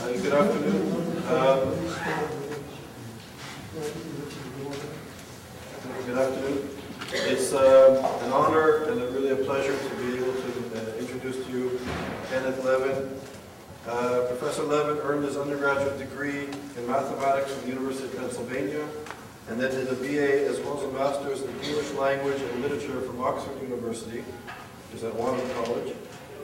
Good afternoon. Um, Good afternoon. It's uh, an honor and a really a pleasure to be able to uh, introduce to you Kenneth Levin. Uh, Professor Levin earned his undergraduate degree in mathematics from the University of Pennsylvania, and then did a BA as well as a master's in English language and literature from Oxford University, which is at Warren College,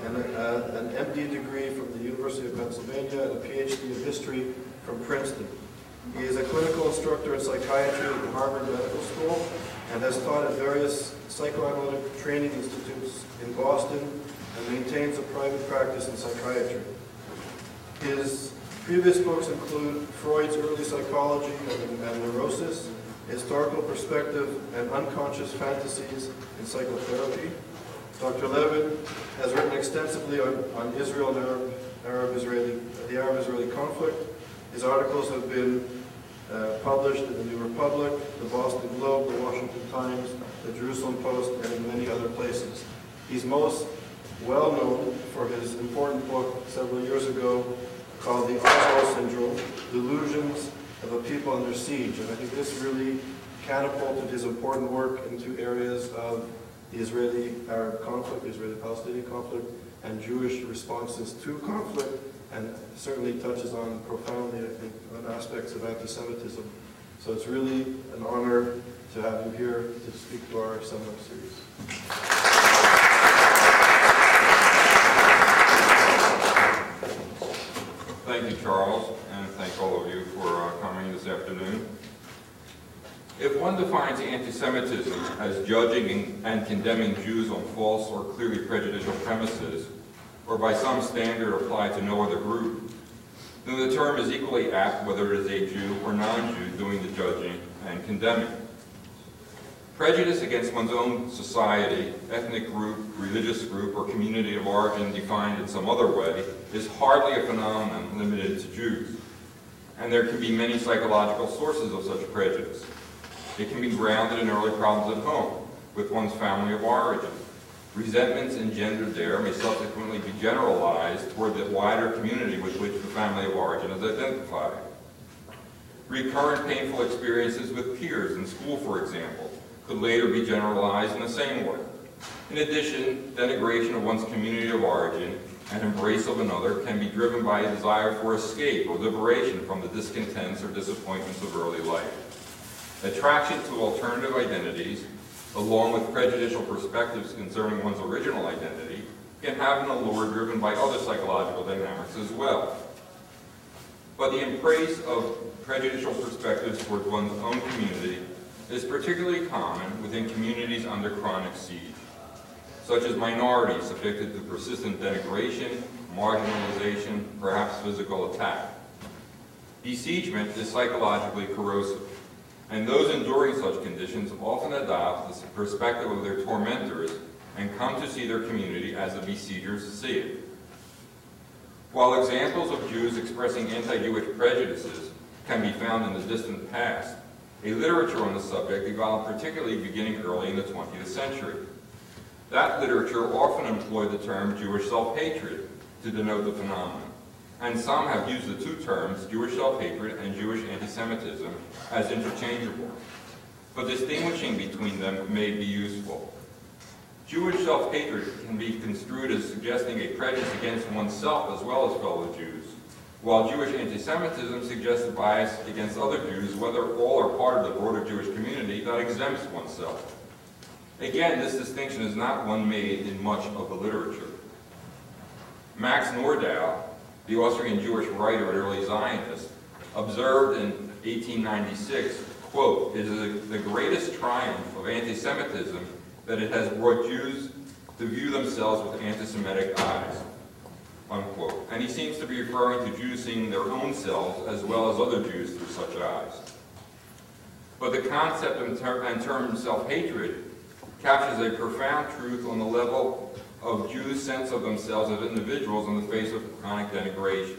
and uh, an MD degree from the University of Pennsylvania, and a PhD in history from Princeton. He is a clinical instructor in psychiatry at the Harvard Medical School and has taught at various psychoanalytic training institutes in Boston and maintains a private practice in psychiatry. His previous books include Freud's Early Psychology and, and Neurosis, Historical Perspective, and Unconscious Fantasies in Psychotherapy. Dr. Levin has written extensively on, on Israel and Arab, Arab-Israeli, the Arab-Israeli conflict. His articles have been uh, published in the New Republic, the Boston Globe, the Washington Times, the Jerusalem Post, and in many other places. He's most well known for his important book several years ago called The Oslo Syndrome, Delusions of a People Under Siege. And I think this really catapulted his important work into areas of the Israeli-Arab conflict, the Israeli-Palestinian conflict, and Jewish responses to conflict, and certainly touches on profoundly, I think, on aspects of anti-Semitism. So it's really an honor to have you here to speak to our seminar series. Thank you, Charles, and thank all of you for uh, coming this afternoon. If one defines anti-Semitism as judging and condemning Jews on false or clearly prejudicial premises, or by some standard applied to no other group, then the term is equally apt whether it is a Jew or non-Jew doing the judging and condemning. Prejudice against one's own society, ethnic group, religious group, or community of origin defined in some other way is hardly a phenomenon limited to Jews. And there can be many psychological sources of such prejudice. It can be grounded in early problems at home, with one's family of origin. Resentments engendered there may subsequently be generalized toward the wider community with which the family of origin is identified. Recurrent painful experiences with peers in school, for example, could later be generalized in the same way. In addition, denigration of one's community of origin and embrace of another can be driven by a desire for escape or liberation from the discontents or disappointments of early life. Attraction to alternative identities, along with prejudicial perspectives concerning one's original identity, can have an allure driven by other psychological dynamics as well. But the embrace of prejudicial perspectives towards one's own community is particularly common within communities under chronic siege, such as minorities subjected to persistent denigration, marginalization, perhaps physical attack. Besiegement is psychologically corrosive, and those enduring such conditions often adopt the perspective of their tormentors and come to see their community as the besiegers see it. While examples of Jews expressing anti-Jewish prejudices can be found in the distant past, a literature on the subject evolved particularly beginning early in the 20th century. That literature often employed the term Jewish self-hatred to denote the phenomenon, and some have used the two terms, Jewish self-hatred and Jewish anti-Semitism, as interchangeable. But distinguishing between them may be useful. Jewish self-hatred can be construed as suggesting a prejudice against oneself as well as fellow Jews, while Jewish anti-Semitism suggests a bias against other Jews, whether all or part of the broader Jewish community that exempts oneself. Again, this distinction is not one made in much of the literature. Max Nordau, the Austrian Jewish writer and early Zionist, observed in 1896, quote, it is the greatest triumph of anti-Semitism that it has brought Jews to view themselves with anti-Semitic eyes, unquote. And he seems to be referring to Jews seeing their own selves as well as other Jews through such eyes. But the concept and term self-hatred captures a profound truth on the level of Jews' sense of themselves as individuals in the face of chronic denigration.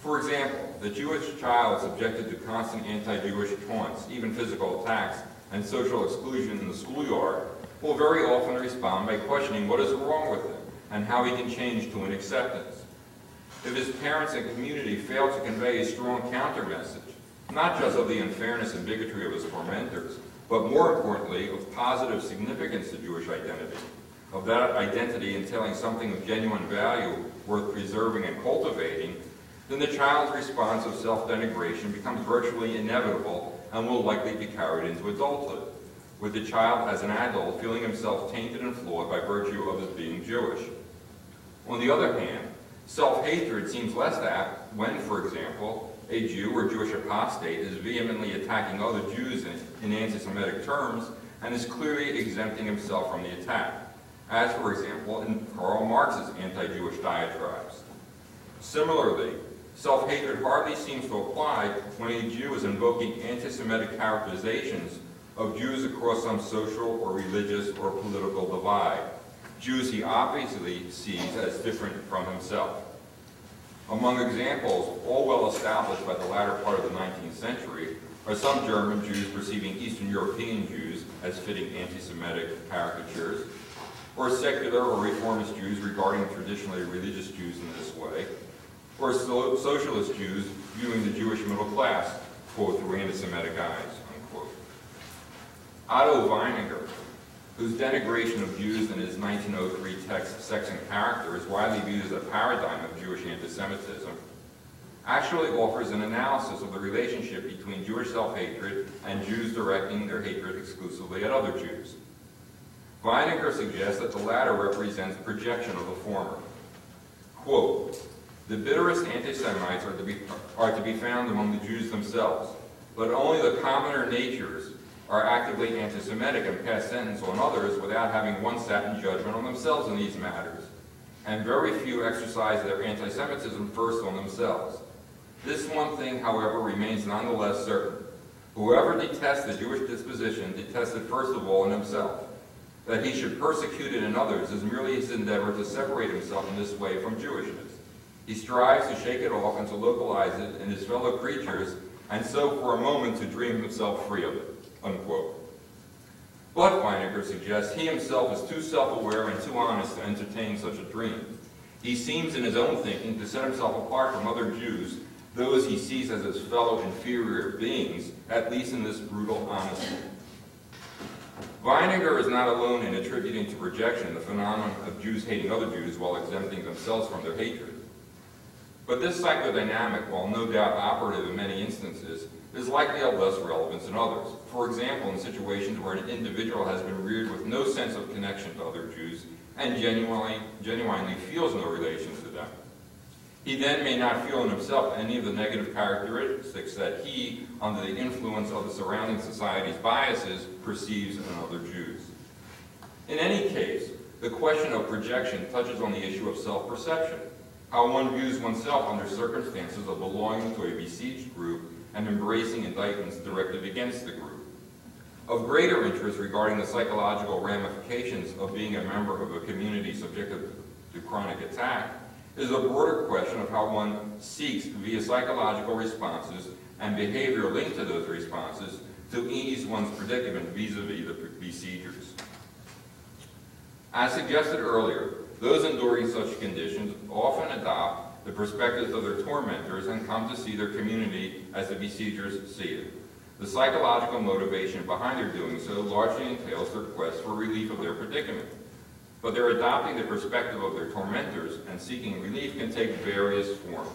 For example, the Jewish child subjected to constant anti-Jewish taunts, even physical attacks, and social exclusion in the schoolyard will very often respond by questioning what is wrong with him and how he can change to an acceptance. if his parents and community fail to convey a strong counter-message, not just of the unfairness and bigotry of his tormentors, but more importantly, of positive significance to Jewish identity, of that identity entailing something of genuine value worth preserving and cultivating, then the child's response of self-denigration becomes virtually inevitable and will likely be carried into adulthood, with the child as an adult feeling himself tainted and flawed by virtue of his being Jewish. On the other hand, self-hatred seems less apt when, for example, a Jew or Jewish apostate is vehemently attacking other Jews in, anti-Semitic terms and is clearly exempting himself from the attack, as, for example, in Karl Marx's anti-Jewish diatribes. Similarly, self-hatred hardly seems to apply when a Jew is invoking anti-Semitic characterizations of Jews across some social or religious or political divide, Jews he obviously sees as different from himself. Among examples, all well established by the latter part of the 19th century, are some German Jews perceiving Eastern European Jews as fitting anti-Semitic caricatures, or secular or reformist Jews regarding traditionally religious Jews in this way, or so socialist Jews viewing the Jewish middle class, quote, through anti-Semitic eyes, unquote. Otto Weininger, whose denigration of Jews in his 1903 text Sex and Character is widely viewed as a paradigm of Jewish anti-Semitism, actually offers an analysis of the relationship between Jewish self-hatred and Jews directing their hatred exclusively at other Jews. Weininger suggests that the latter represents a projection of the former. Quote, the bitterest anti-Semites are to, be, are to be found among the Jews themselves, but only the commoner natures are actively anti-Semitic and pass sentence on others without having once sat in judgment on themselves in these matters. And very few exercise their anti-Semitism first on themselves. This one thing, however, remains nonetheless certain. Whoever detests the Jewish disposition detests it first of all in himself. That he should persecute it in others is merely his endeavor to separate himself in this way from Jewishness. He strives to shake it off and to localize it in his fellow creatures, and so for a moment to dream himself free of it unquote. But, Weininger suggests, he himself is too self-aware and too honest to entertain such a dream. He seems in his own thinking to set himself apart from other Jews, those he sees as his fellow inferior beings, at least in this brutal honesty. Weininger is not alone in attributing to rejection the phenomenon of Jews hating other Jews while exempting themselves from their hatred. But this psychodynamic, while no doubt operative in many instances, is likely of less relevance in others. For example, in situations where an individual has been reared with no sense of connection to other Jews and genuinely, genuinely feels no relations to. He then may not feel in himself any of the negative characteristics that he, under the influence of the surrounding society's biases, perceives in other Jews. In any case, the question of projection touches on the issue of self-perception, how one views oneself under circumstances of belonging to a besieged group and embracing indictments directed against the group. Of greater interest regarding the psychological ramifications of being a member of a community subjected to chronic attack is a broader question of how one seeks via psychological responses and behavior linked to those responses to ease one's predicament vis-a-vis -vis the besiegers. As suggested earlier, those enduring such conditions often adopt the perspectives of their tormentors and come to see their community as the besiegers see it. The psychological motivation behind their doing so largely entails their quest for relief of their predicament. But their adopting the perspective of their tormentors and seeking relief can take various forms.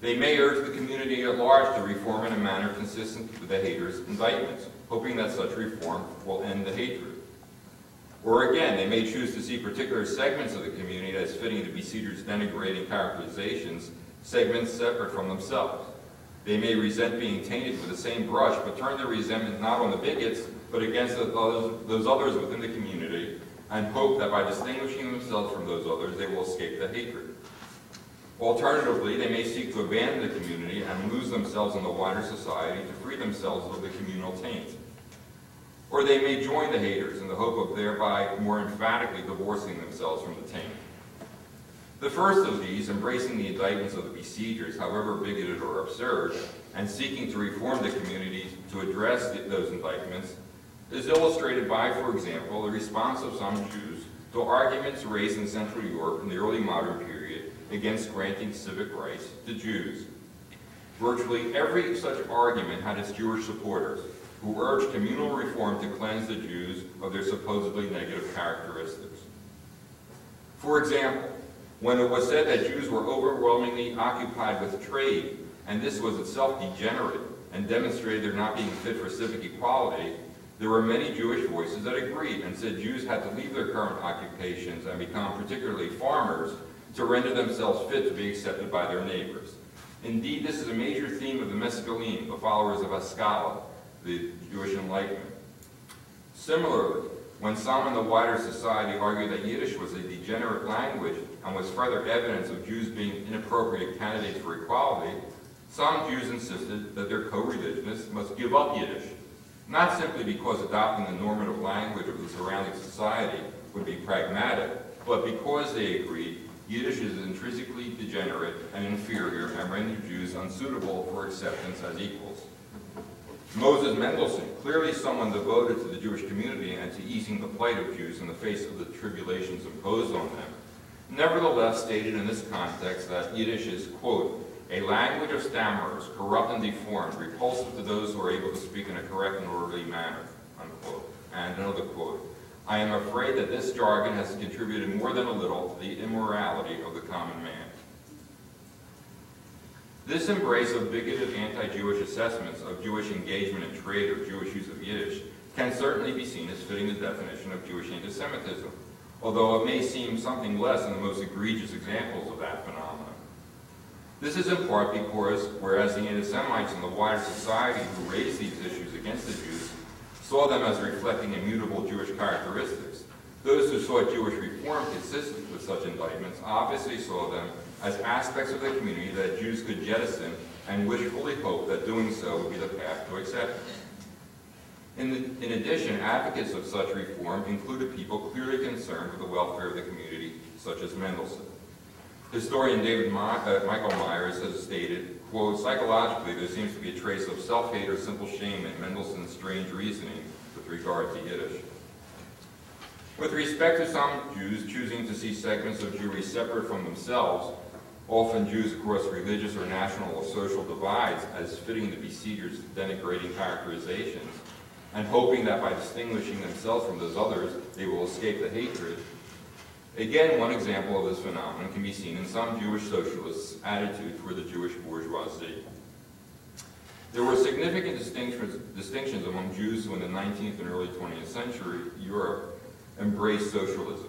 They may urge the community at large to reform in a manner consistent with the haters' indictments, hoping that such reform will end the hatred. Or again, they may choose to see particular segments of the community as fitting the besiegers' denigrating characterizations, segments separate from themselves. They may resent being tainted with the same brush, but turn their resentment not on the bigots, but against those others within the community, and hope that by distinguishing themselves from those others, they will escape the hatred. Alternatively, they may seek to abandon the community and lose themselves in the wider society to free themselves of the communal taint. Or they may join the haters in the hope of thereby more emphatically divorcing themselves from the taint. The first of these, embracing the indictments of the besiegers, however bigoted or absurd, and seeking to reform the community to address those indictments, is illustrated by, for example, the response of some Jews to arguments raised in Central Europe in the early modern period against granting civic rights to Jews. Virtually every such argument had its Jewish supporters, who urged communal reform to cleanse the Jews of their supposedly negative characteristics. For example, when it was said that Jews were overwhelmingly occupied with trade, and this was itself degenerate and demonstrated their not being fit for civic equality, there were many Jewish voices that agreed and said Jews had to leave their current occupations and become particularly farmers to render themselves fit to be accepted by their neighbors. Indeed, this is a major theme of the Maskilim, the followers of Haskalah, the Jewish Enlightenment. Similarly, when some in the wider society argued that Yiddish was a degenerate language and was further evidence of Jews being inappropriate candidates for equality, some Jews insisted that their co-religionists must give up Yiddish, not simply because adopting the normative language of the surrounding society would be pragmatic, but because they agreed Yiddish is intrinsically degenerate and inferior and rendered Jews unsuitable for acceptance as equals. Moses Mendelssohn, clearly someone devoted to the Jewish community and to easing the plight of Jews in the face of the tribulations imposed on them, nevertheless stated in this context that Yiddish is, quote, a language of stammerers, corrupt and deformed, repulsive to those who are able to speak in a correct and orderly manner, unquote. And another quote, I am afraid that this jargon has contributed more than a little to the immorality of the common man. This embrace of bigoted anti-Jewish assessments of Jewish engagement in trade or Jewish use of Yiddish can certainly be seen as fitting the definition of Jewish antisemitism, although it may seem something less than the most egregious examples of that phenomenon. This is in part because, whereas the anti-Semites in the wider society who raised these issues against the Jews saw them as reflecting immutable Jewish characteristics, those who sought Jewish reform consistent with such indictments obviously saw them as aspects of the community that Jews could jettison and wishfully hope that doing so would be the path to acceptance. In, the, in addition, advocates of such reform included people clearly concerned with the welfare of the community, such as Mendelssohn. Historian David uh, Michael Myers has stated, quote, psychologically there seems to be a trace of self-hate or simple shame in Mendelssohn's strange reasoning with regard to Yiddish. With respect to some Jews choosing to see segments of Jewry separate from themselves, often Jews across religious or national or social divides as fitting the besiegers' denigrating characterizations, and hoping that by distinguishing themselves from those others, they will escape the hatred. Again, one example of this phenomenon can be seen in some Jewish socialists' attitude toward the Jewish bourgeoisie. There were significant distinctions, among Jews who in the 19th and early 20th century Europe embraced socialism.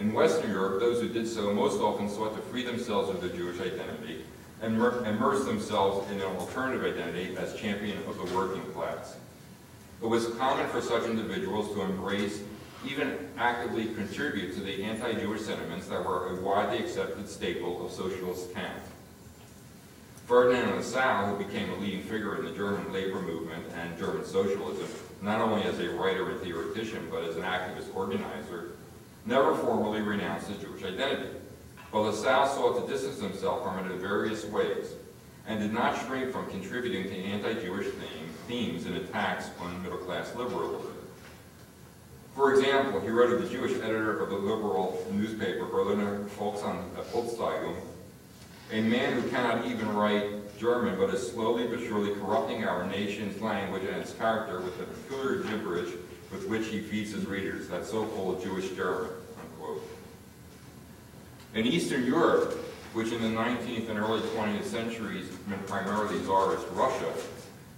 In Western Europe, those who did so most often sought to free themselves of their Jewish identity and immerse themselves in an alternative identity as champion of the working class. It was common for such individuals to embrace, even actively contribute to the anti-Jewish sentiments that were a widely accepted staple of socialist camp. Ferdinand Lassalle, who became a leading figure in the German labor movement and German socialism, not only as a writer and theoretician, but as an activist organizer, never formally renounced his Jewish identity. But Lassalle sought to distance himself from it in various ways, and did not shrink from contributing to anti-Jewish themes and attacks on middle-class liberalism. For example, he wrote of the Jewish editor of the liberal newspaper Berliner Volkszeitung, a man who cannot even write German but is slowly but surely corrupting our nation's language and its character with the peculiar gibberish with which he feeds his readers, that so-called Jewish German, unquote. In Eastern Europe, which in the 19th and early 20th centuries meant primarily Tsarist Russia,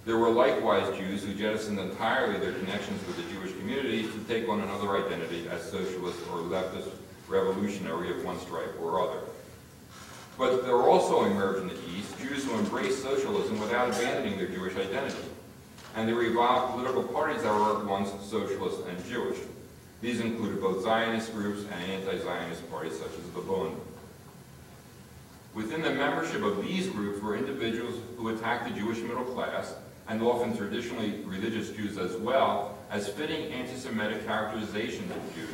there were likewise Jews who jettisoned entirely their connections with the Jewish community to take on another identity as socialist or leftist revolutionary of one stripe or other. But there also emerged in the East Jews who embraced socialism without abandoning their Jewish identity. And there evolved political parties that were at once socialist and Jewish. These included both Zionist groups and anti-Zionist parties such as the Bund. Within the membership of these groups were individuals who attacked the Jewish middle class, and often traditionally religious Jews as well, as fitting anti-Semitic characterizations of Jews,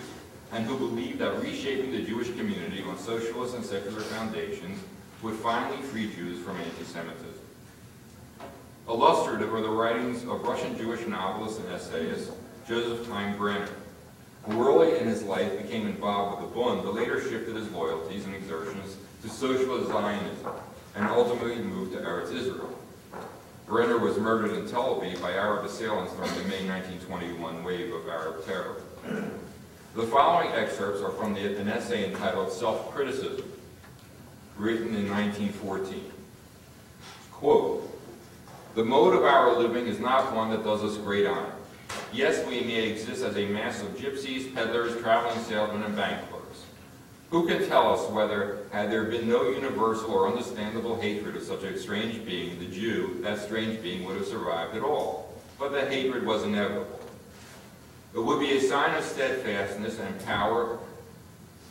and who believed that reshaping the Jewish community on socialist and secular foundations would finally free Jews from anti-Semitism. Illustrative are the writings of Russian Jewish novelist and essayist Joseph Chaim Brenner, who early in his life became involved with the Bund, but later shifted his loyalties and exertions to socialist Zionism, and ultimately moved to Eretz Israel. Brenner was murdered in Tel Aviv by Arab assailants during the May 1921 wave of Arab terror. The following excerpts are from the, an essay entitled Self-Criticism, written in 1914. Quote, The mode of our living is not one that does us great honor. Yes, we may exist as a mass of gypsies, peddlers, traveling salesmen, and bank. Who can tell us whether, had there been no universal or understandable hatred of such a strange being, the Jew, that strange being would have survived at all? But the hatred was inevitable. It would be a sign of steadfastness and power,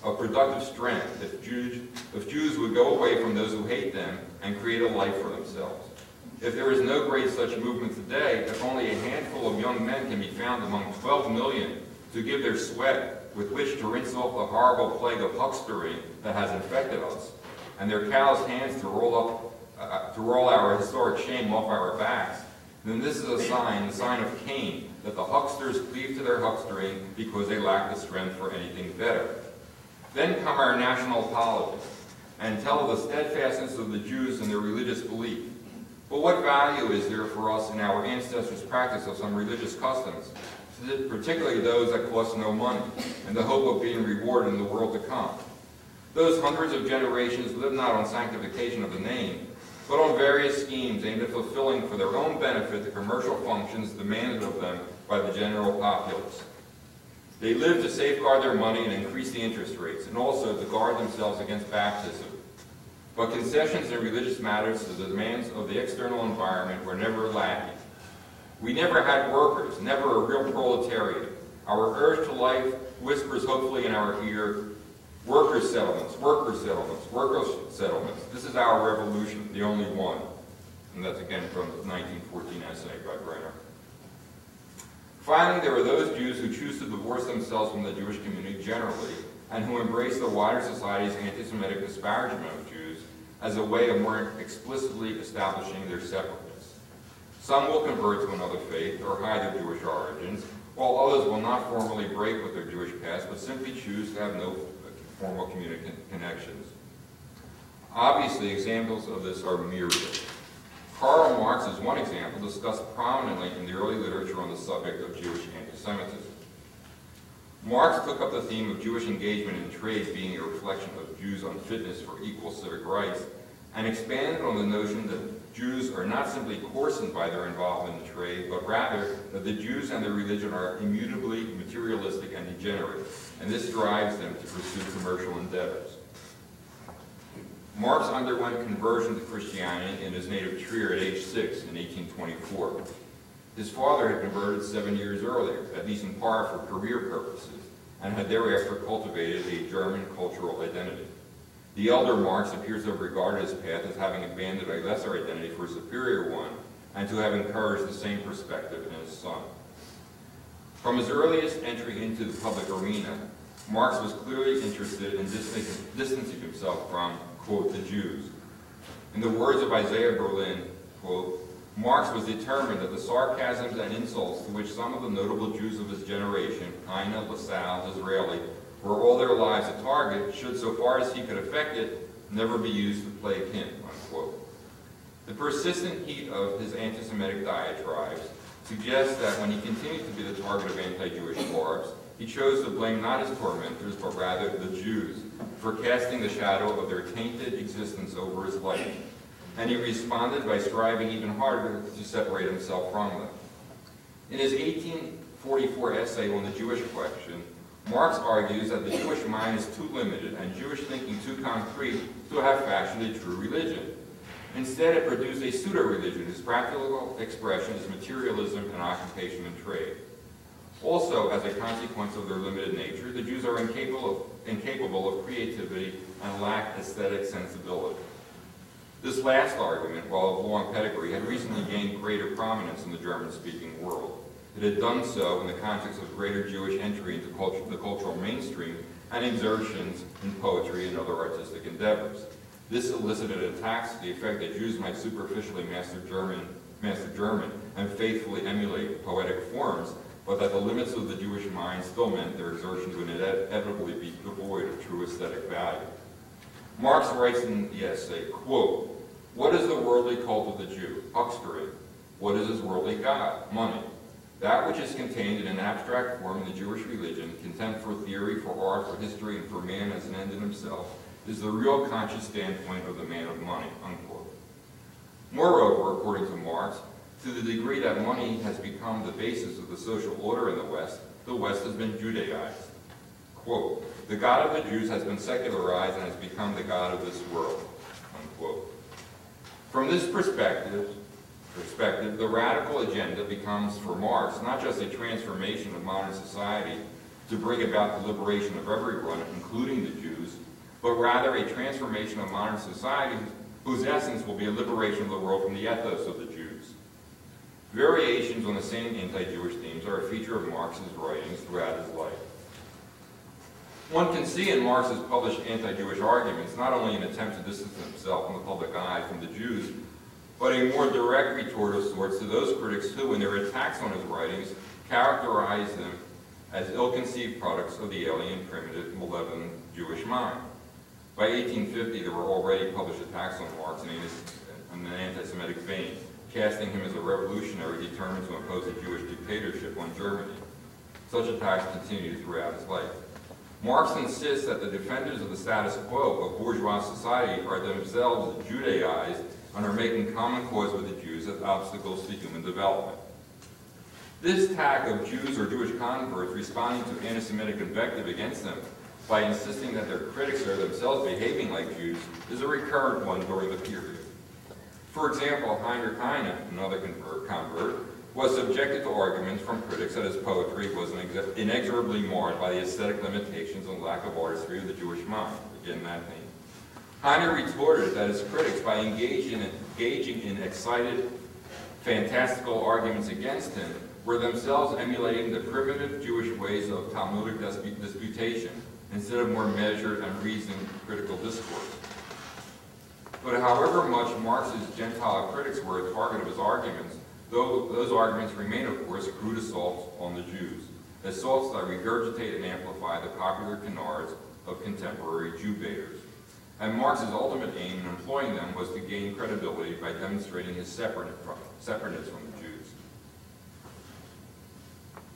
of productive strength, if Jews, if Jews would go away from those who hate them and create a life for themselves. If there is no great such movement today, if only a handful of young men can be found among 12 million to give their sweat with which to rinse off the horrible plague of huckstery that has infected us, and their calloused hands to roll up, uh, to roll our historic shame off our backs, then this is a sign, the sign of Cain, that the hucksters cleave to their huckstering because they lack the strength for anything better. Then come our national apologies and tell of the steadfastness of the Jews in their religious belief. But what value is there for us in our ancestors' practice of some religious customs, particularly those that cost no money, and the hope of being rewarded in the world to come? Those hundreds of generations lived not on sanctification of the name, but on various schemes aimed at fulfilling for their own benefit the commercial functions demanded of them by the general populace. They lived to safeguard their money and increase the interest rates, and also to guard themselves against baptism. But concessions in religious matters to the demands of the external environment were never lacking. We never had workers, never a real proletariat. Our urge to life whispers hopefully in our ear, workers' settlements, workers' settlements, workers' settlements. This is our revolution, the only one. And that's again from the 1914 essay by Brenner. Finally, there are those Jews who choose to divorce themselves from the Jewish community generally, and who embrace the wider society's anti-Semitic disparagement of Jews as a way of more explicitly establishing their separateness. Some will convert to another faith or hide their Jewish origins, while others will not formally break with their Jewish past, but simply choose to have no formal community connections. Obviously, examples of this are myriad. Karl Marx is one example discussed prominently in the early literature on the subject of Jewish anti-Semitism. Marx took up the theme of Jewish engagement in trade being a reflection of Jews' unfitness for equal civic rights, and expanded on the notion that Jews are not simply coarsened by their involvement in trade, but rather that the Jews and their religion are immutably materialistic and degenerate, and this drives them to pursue commercial endeavors. Marx underwent conversion to Christianity in his native Trier at age six in 1824. His father had converted seven years earlier, at least in part for career purposes, and had thereafter cultivated a German cultural identity. The elder Marx appears to have regarded his path as having abandoned a lesser identity for a superior one, and to have encouraged the same perspective in his son. From his earliest entry into the public arena, Marx was clearly interested in distancing himself from quote, the Jews. In the words of Isaiah Berlin, quote, Marx was determined that the sarcasms and insults to which some of the notable Jews of his generation, Heine, Lassalle, Disraeli, were all their lives a target, should, so far as he could affect it, never be used to plague him, unquote. The persistent heat of his anti-Semitic diatribes suggests that when he continued to be the target of anti-Jewish barbs, he chose to blame not his tormentors, but rather the Jews, for casting the shadow of their tainted existence over his life. And he responded by striving even harder to separate himself from them. In his 1844 essay on the Jewish question, Marx argues that the Jewish mind is too limited and Jewish thinking too concrete to have fashioned a true religion. Instead, it produced a pseudo-religion whose practical expression is materialism and occupation and trade. Also, as a consequence of their limited nature, the Jews are incapable of, incapable of creativity and lack aesthetic sensibility. This last argument, while of long pedigree, had recently gained greater prominence in the German-speaking world. It had done so in the context of greater Jewish entry into culture, the cultural mainstream and exertions in poetry and other artistic endeavors. This elicited attacks to the effect that Jews might superficially master German, master German and faithfully emulate poetic forms but that the limits of the Jewish mind still meant their exertions would inevitably be devoid of true aesthetic value. Marx writes in the essay, quote, What is the worldly cult of the Jew? Huckstering. What is his worldly god? Money. That which is contained in an abstract form in the Jewish religion, contempt for theory, for art, for history, and for man as an end in himself, is the real conscious standpoint of the man of money, unquote. Moreover, according to Marx, to the degree that money has become the basis of the social order in the West, the West has been Judaized. Quote, the God of the Jews has been secularized and has become the God of this world, unquote. From this perspective, perspective, the radical agenda becomes for Marx not just a transformation of modern society to bring about the liberation of everyone, including the Jews, but rather a transformation of modern society whose essence will be a liberation of the world from the ethos of the Jews. Variations on the same anti-Jewish themes are a feature of Marx's writings throughout his life. One can see in Marx's published anti-Jewish arguments not only an attempt to distance himself from the public eye from the Jews, but a more direct retort of sorts to those critics who, in their attacks on his writings, characterize them as ill-conceived products of the alien, primitive, malevolent Jewish mind. By 1850, there were already published attacks on Marx in an anti-Semitic vein, casting him as a revolutionary determined to impose a Jewish dictatorship on Germany. Such attacks continued throughout his life. Marx insists that the defenders of the status quo of bourgeois society are themselves Judaized and are making common cause with the Jews as obstacles to human development. This attack of Jews or Jewish converts responding to anti-Semitic invective against them by insisting that their critics are themselves behaving like Jews is a recurrent one during the period. For example, Heinrich Heine, another convert, was subjected to arguments from critics that his poetry was inexorably marred by the aesthetic limitations and lack of artistry of the Jewish mind. Again, that theme. Heine retorted that his critics, by engaging in, engaging in excited, fantastical arguments against him, were themselves emulating the primitive Jewish ways of Talmudic disputation instead of more measured and reasoned critical discourse. But however much Marx's Gentile critics were a target of his arguments, though those arguments remain, of course, crude assaults on the Jews, assaults that regurgitate and amplify the popular canards of contemporary Jew baiters. And Marx's ultimate aim in employing them was to gain credibility by demonstrating his separateness from the Jews.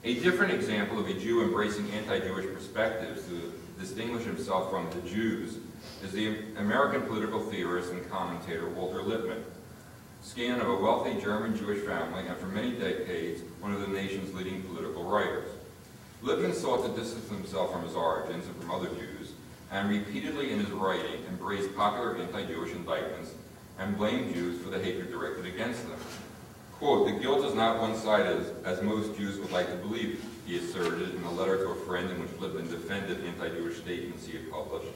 A different example of a Jew embracing anti-Jewish perspectives to distinguish himself from the Jews is the American political theorist and commentator Walter Lippmann. Scion of a wealthy German Jewish family and for many decades one of the nation's leading political writers. Lippmann sought to distance himself from his origins and from other Jews, and repeatedly in his writing embraced popular anti-Jewish indictments and blamed Jews for the hatred directed against them. Quote, the guilt is not one-sided as, most Jews would like to believe, he asserted in a letter to a friend in which Lippmann defended anti-Jewish statements he had published.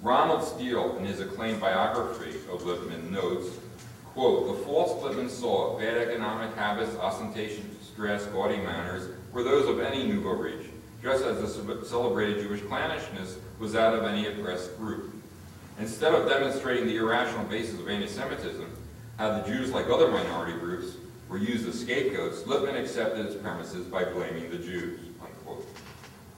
Ronald Steel, in his acclaimed biography of Lippmann, notes, quote, the faults Lippmann saw, bad economic habits, ostentation, stress, gaudy manners, were those of any nouveau riche, just as the celebrated Jewish clannishness was that of any oppressed group. Instead of demonstrating the irrational basis of anti-Semitism, how the Jews, like other minority groups, were used as scapegoats, Lippmann accepted its premises by blaming the Jews, unquote.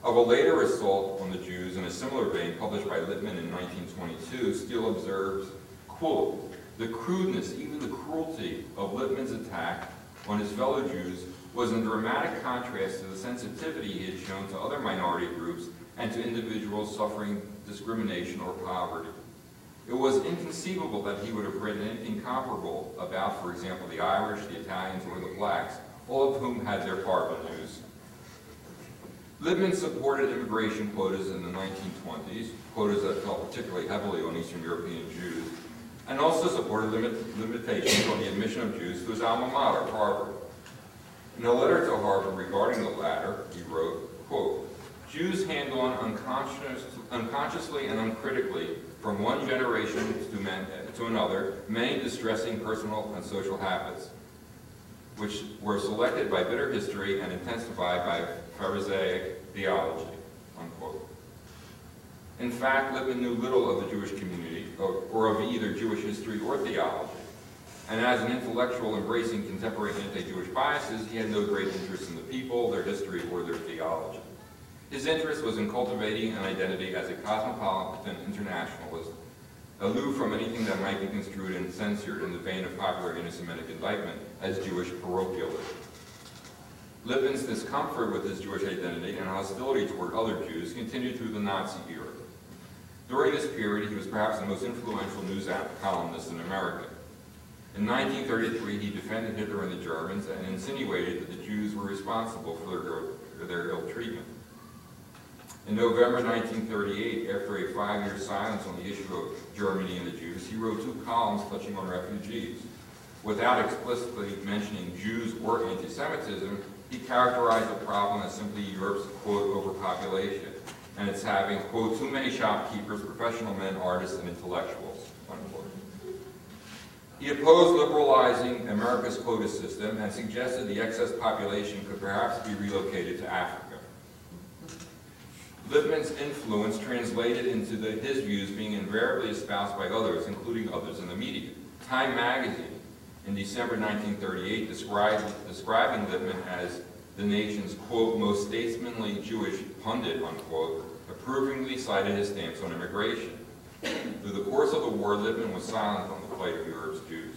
Of a later assault on the Jews in a similar vein published by Lippmann in 1922, Steel observes, quote, the crudeness, even the cruelty of Lippmann's attack on his fellow Jews was in dramatic contrast to the sensitivity he had shown to other minority groups and to individuals suffering discrimination or poverty. It was inconceivable that he would have written anything comparable about, for example, the Irish, the Italians, or the blacks, all of whom had their parvenus. Lippmann supported immigration quotas in the 1920s, quotas that fell particularly heavily on Eastern European Jews, and also supported limit, limitations on the admission of Jews to his alma mater, Harvard. In a letter to Harvard regarding the latter, he wrote, quote, Jews hand on unconscious, unconsciously and uncritically from one generation to, to another many distressing personal and social habits, which were selected by bitter history and intensified by Pharisaic theology, unquote. In fact, Lippmann knew little of the Jewish community, or of either Jewish history or theology. And as an intellectual embracing contemporary anti-Jewish biases, he had no great interest in the people, their history, or their theology. His interest was in cultivating an identity as a cosmopolitan internationalist, aloof from anything that might be construed and censored in the vein of popular anti-Semitic indictment as Jewish parochialism. Lippmann's discomfort with his Jewish identity and hostility toward other Jews continued through the Nazi era. During this period, he was perhaps the most influential news columnist in America. In 1933, he defended Hitler and the Germans and insinuated that the Jews were responsible for their, for their ill treatment. In November 1938, after a five-year silence on the issue of Germany and the Jews, he wrote two columns touching on refugees. Without explicitly mentioning Jews or anti-Semitism, he characterized the problem as simply Europe's, quote, overpopulation, and it's having, quote, too many shopkeepers, professional men, artists, and intellectuals. He opposed liberalizing America's quota system and suggested the excess population could perhaps be relocated to Africa. Lippmann's influence translated into the, his views being invariably espoused by others, including others in the media. Time magazine, in December 1938, described, describing Lippmann as the nation's, quote, most statesmanly Jewish pundit, unquote, approvingly cited his stance on immigration. Through the course of the war, Lippmann was silent on the plight of Europe's Jews.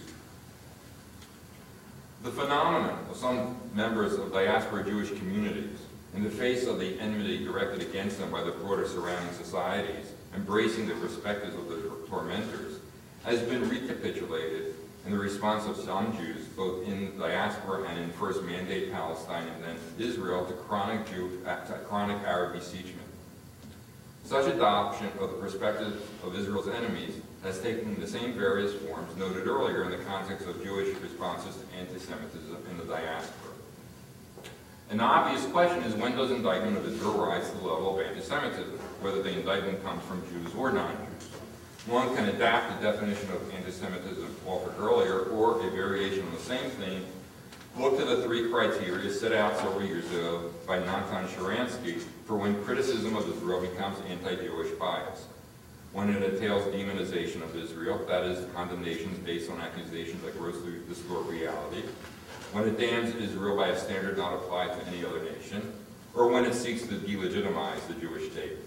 The phenomenon of some members of diaspora Jewish communities, in the face of the enmity directed against them by the broader surrounding societies, embracing the perspectives of the tormentors, has been recapitulated in the response of some Jews, both in diaspora and in first Mandate Palestine and then Israel, to chronic, Jew, to chronic Arab besiegement. Such adoption of the perspective of Israel's enemies has taken the same various forms noted earlier in the context of Jewish responses to anti-Semitism in the diaspora. An obvious question is when does indictment of Israel rise to the level of anti-Semitism, whether the indictment comes from Jews or non-Jews? One can adapt the definition of anti-Semitism offered earlier, or a variation on the same thing. Look to the three criteria set out several years ago by Natan Sharansky for when criticism of Israel becomes anti-Jewish bias. When it entails demonization of Israel, that is, condemnations based on accusations that grossly distort reality. When it damns Israel by a standard not applied to any other nation, or when it seeks to delegitimize the Jewish state.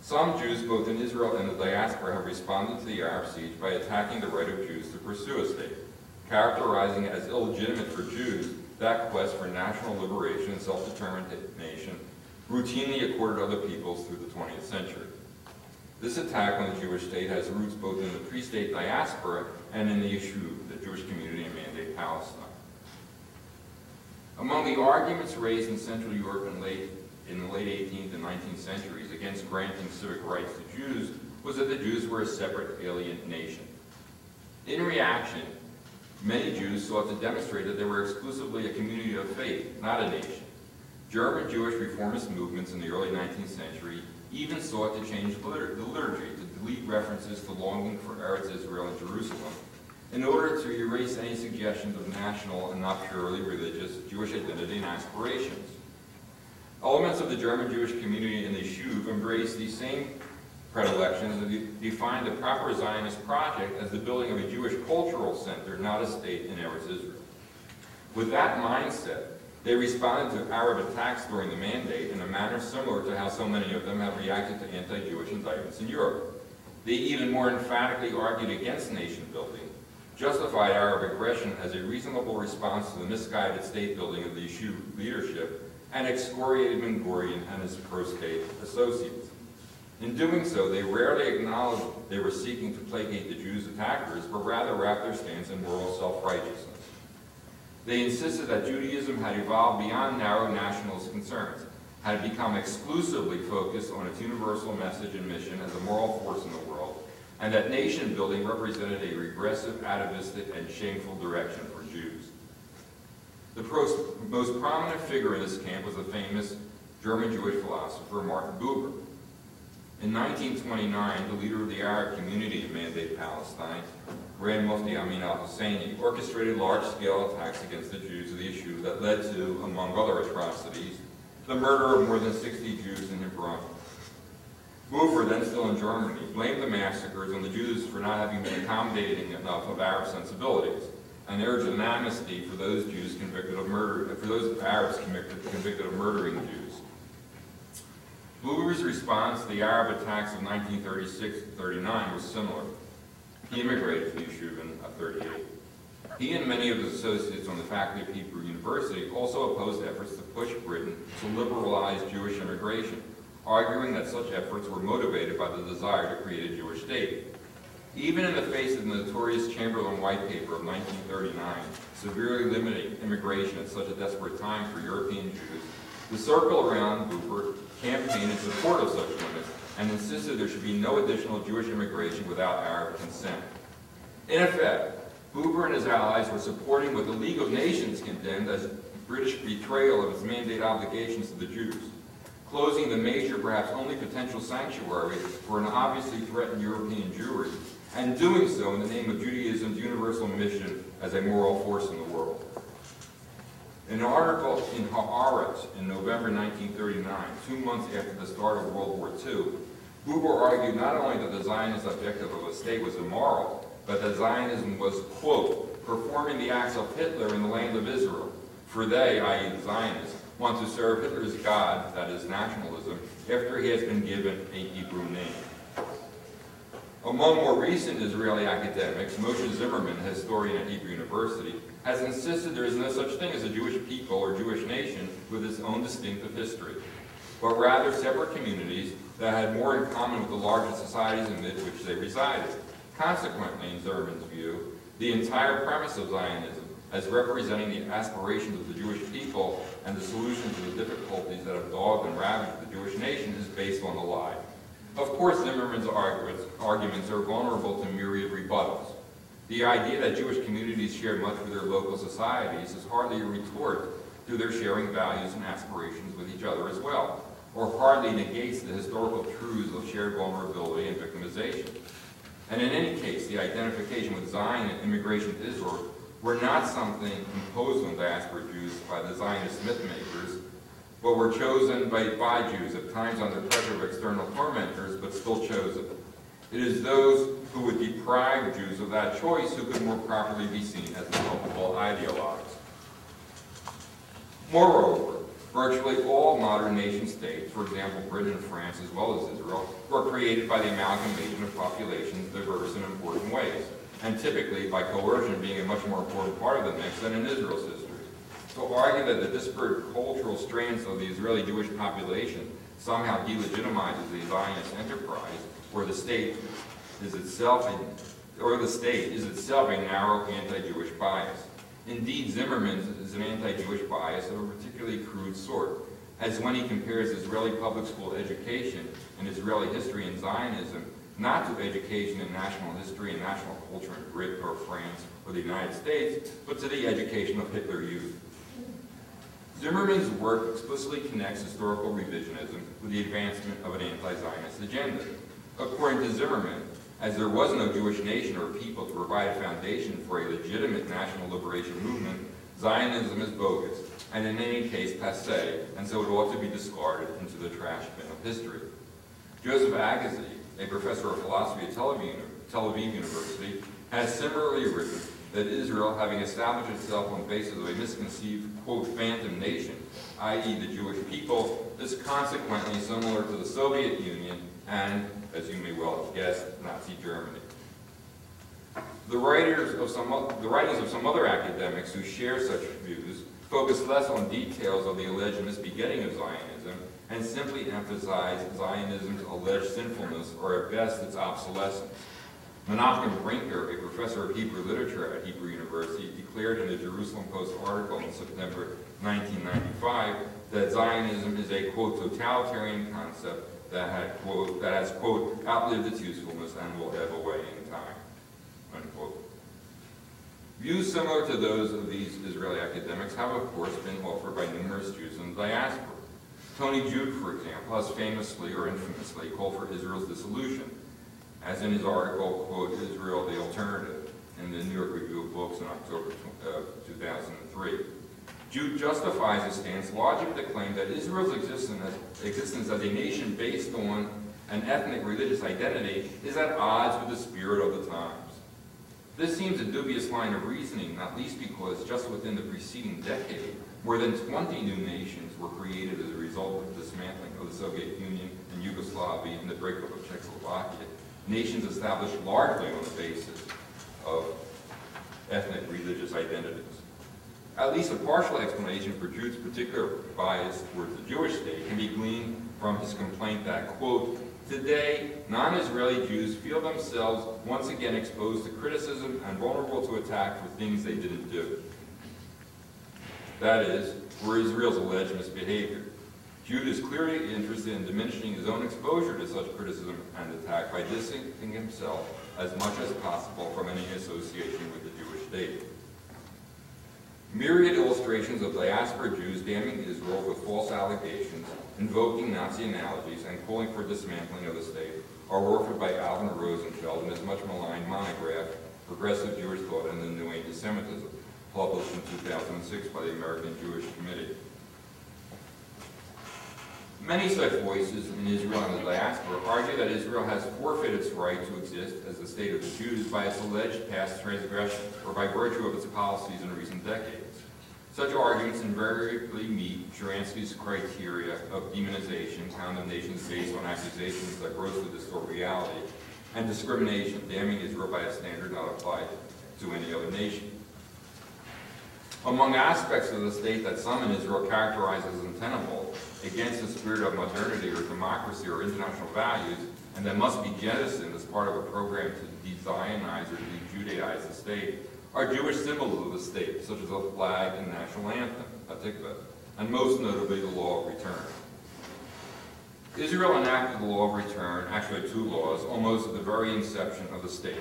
Some Jews, both in Israel and the diaspora, have responded to the Arab siege by attacking the right of Jews to pursue a state, characterizing it as illegitimate for Jews that quest for national liberation and self-determination routinely accorded other peoples through the 20th century. This attack on the Jewish state has roots both in the pre-state diaspora and in the Yishuv of the Jewish community in Mandate Palestine. Among the arguments raised in Central Europe in late in the late 18th and 19th centuries against granting civic rights to Jews was that the Jews were a separate alien nation. In reaction, many Jews sought to demonstrate that they were exclusively a community of faith, not a nation. German Jewish reformist movements in the early 19th century even sought to change the liturgy to delete references to longing for Eretz Israel and Jerusalem in order to erase any suggestions of national and not purely religious Jewish identity and aspirations. Elements of the German Jewish community in the Yishuv embraced these same predilections and define the proper Zionist project as the building of a Jewish cultural center, not a state in Eretz Israel. With that mindset, they responded to Arab attacks during the Mandate in a manner similar to how so many of them have reacted to anti-Jewish indictments in Europe. They even more emphatically argued against nation building, justified Arab aggression as a reasonable response to the misguided state building of the Yishuv leadership, and excoriated Ben Gurion and his pro-state associates. In doing so, they rarely acknowledged they were seeking to placate the Jews' attackers, but rather wrapped their stance in moral self-righteousness. They insisted that Judaism had evolved beyond narrow nationalist concerns, had become exclusively focused on its universal message and mission as a moral force in the world, and that nation building represented a regressive, atavistic, and shameful direction for Jews. The most prominent figure in this camp was the famous German Jewish philosopher Martin Buber. In 1929, the leader of the Arab community in Mandate Palestine, Grand Mufti Amin al-Husseini, orchestrated large-scale attacks against the Jews of the Yishuv that led to, among other atrocities, the murder of more than 60 Jews in Hebron. Buber, then still in Germany, blamed the massacres on the Jews for not having been accommodating enough of Arab sensibilities and urged an amnesty for those Jews convicted of murder, for those Arabs convicted, convicted of murdering Jews. Buber's response to the Arab attacks of 1936-39 was similar. He immigrated to Yishuv in at 38. He and many of his associates on the faculty of Hebrew University also opposed efforts to push Britain to liberalize Jewish immigration, arguing that such efforts were motivated by the desire to create a Jewish state. Even in the face of the notorious Chamberlain White Paper of 1939, severely limiting immigration at such a desperate time for European Jews, the circle around Buber campaigned in support of such limits and insisted there should be no additional Jewish immigration without Arab consent. In effect, Buber and his allies were supporting what the League of Nations condemned as British betrayal of its mandate obligations to the Jews, closing the major, perhaps only potential sanctuary for an obviously threatened European Jewry, and doing so in the name of Judaism's universal mission as a moral force in the world. In an article in Haaretz in November 1939, two months after the start of World War II, Buber argued not only that the Zionist objective of a state was immoral, but that Zionism was, quote, performing the acts of Hitler in the land of Israel. For they, i.e. the Zionists, want to serve Hitler's God, that is nationalism, after he has been given a Hebrew name. Among more recent Israeli academics, Moshe Zimmerman, historian at Hebrew University, has insisted there is no such thing as a Jewish people or Jewish nation with its own distinctive history, but rather separate communities that had more in common with the larger societies in which they resided. Consequently, in Zimmerman's view, the entire premise of Zionism, as representing the aspirations of the Jewish people and the solution to the difficulties that have dogged and ravaged the Jewish nation, is based on a lie. Of course, Zimmerman's arguments, are vulnerable to myriad rebuttals. The idea that Jewish communities share much with their local societies is hardly a retort to their sharing values and aspirations with each other as well, or hardly negates the historical truths of shared vulnerability and victimization. And in any case, the identification with Zion and immigration to Israel were not something imposed on diaspora Jews by the Zionist mythmakers, but were chosen by, by Jews, at times under pressure of external tormentors, but still chosen. It is those who would deprive Jews of that choice who could more properly be seen as the culpable ideologues. Moreover, virtually all modern nation states, for example Britain and France as well as Israel, were created by the amalgamation of populations diverse in important ways, and typically by coercion being a much more important part of the mix than in Israel's To argue that the disparate cultural strands of the Israeli Jewish population somehow delegitimizes the Zionist enterprise, where the state is itself a, or the state is itself a narrow anti-Jewish bias. Indeed, Zimmerman's is an anti-Jewish bias of a particularly crude sort, as when he compares Israeli public school education and Israeli history and Zionism not to education in national history and national culture in Britain or France or the United States, but to the education of Hitler Youth. Zimmerman's work explicitly connects historical revisionism with the advancement of an anti-Zionist agenda. According to Zimmerman, as there was no Jewish nation or people to provide a foundation for a legitimate national liberation movement, Zionism is bogus, and in any case passe, and so it ought to be discarded into the trash bin of history. Joseph Agassi, a professor of philosophy at Tel Aviv, Tel Aviv University, has similarly written that Israel, having established itself on the basis of a misconceived, quote, phantom nation, i.e. the Jewish people, is consequently similar to the Soviet Union and, as you may well have guessed, Nazi Germany. The, writers of some, the writings of some other academics who share such views focus less on details of the alleged misbegetting of Zionism and simply emphasize Zionism's alleged sinfulness or at best its obsolescence. Menachem Brinker, a professor of Hebrew literature at Hebrew University, declared in a Jerusalem Post article in September 1995 that Zionism is a, quote, totalitarian concept that, had, quote, that has, quote, outlived its usefulness and will ebb away in time, unquote. Views similar to those of these Israeli academics have, of course, been offered by numerous Jews in the diaspora. Tony Judt, for example, has famously or infamously called for Israel's dissolution, as in his article, quote, Israel the Alternative, in the New York Review of Books in October uh, 2003. Judt justifies his stance logic to claim that Israel's existence as, existence as a nation based on an ethnic religious identity is at odds with the spirit of the times. This seems a dubious line of reasoning, not least because just within the preceding decade, more than 20 new nations were created as a result of the dismantling of the Soviet Union and Yugoslavia and the breakup of Czechoslovakia, nations established largely on the basis of ethnic religious identities. At least a partial explanation for Judt's particular bias towards the Jewish state can be gleaned from his complaint that, quote, Today, non-Israeli Jews feel themselves once again exposed to criticism and vulnerable to attack for things they didn't do. That is, for Israel's alleged misbehavior. Judt is clearly interested in diminishing his own exposure to such criticism and attack by distancing himself as much as possible from any association with the Jewish state. Myriad illustrations of diaspora Jews damning Israel with false allegations, invoking Nazi analogies, and calling for dismantling of the state are offered by Alvin Rosenfeld in his much maligned monograph, Progressive Jewish Thought and the New Anti-Semitism, published in 2006 by the American Jewish Committee. Many such voices in Israel and the diaspora argue that Israel has forfeited its right to exist as the state of the Jews by its alleged past transgressions or by virtue of its policies in recent decades. Such arguments invariably meet Sharansky's criteria of demonization, condemnations based on accusations that grossly distort reality, and discrimination, damning Israel by a standard not applied to any other nation. Among aspects of the state that some in Israel characterize as untenable, against the spirit of modernity or democracy or international values, and that must be jettisoned as part of a program to de-Zionize or de-Judaize the state, are Jewish symbols of the state, such as a flag and national anthem, Hatikvah, and most notably the law of return. Israel enacted the law of return, actually two laws, almost at the very inception of the state,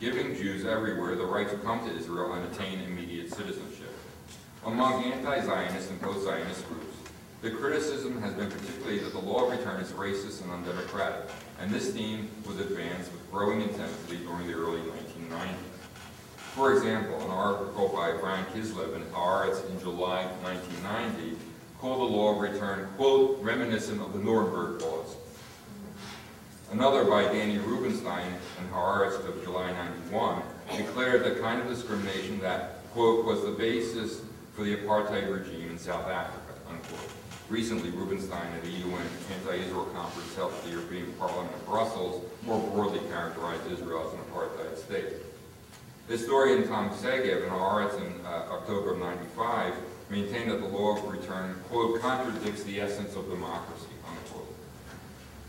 giving Jews everywhere the right to come to Israel and attain immediate citizenship. Among anti-Zionist and post-Zionist groups, the criticism has been particularly that the law of return is racist and undemocratic, and this theme was advanced with growing intensity during the early 1990s. For example, an article by Brian Kislev in Haaretz in July 1990 called the law of return, quote, reminiscent of the Nuremberg laws. Another by Danny Rubinstein in Haaretz of July 91 declared the kind of discrimination that, quote, was the basis for the apartheid regime in South Africa, unquote. Recently, Rubinstein at the UN anti-Israel conference held at the European Parliament in Brussels more broadly characterized Israel as an apartheid state. Historian Tom Segev in Haaretz in uh, October of 95 maintained that the law of return, quote, contradicts the essence of democracy, unquote.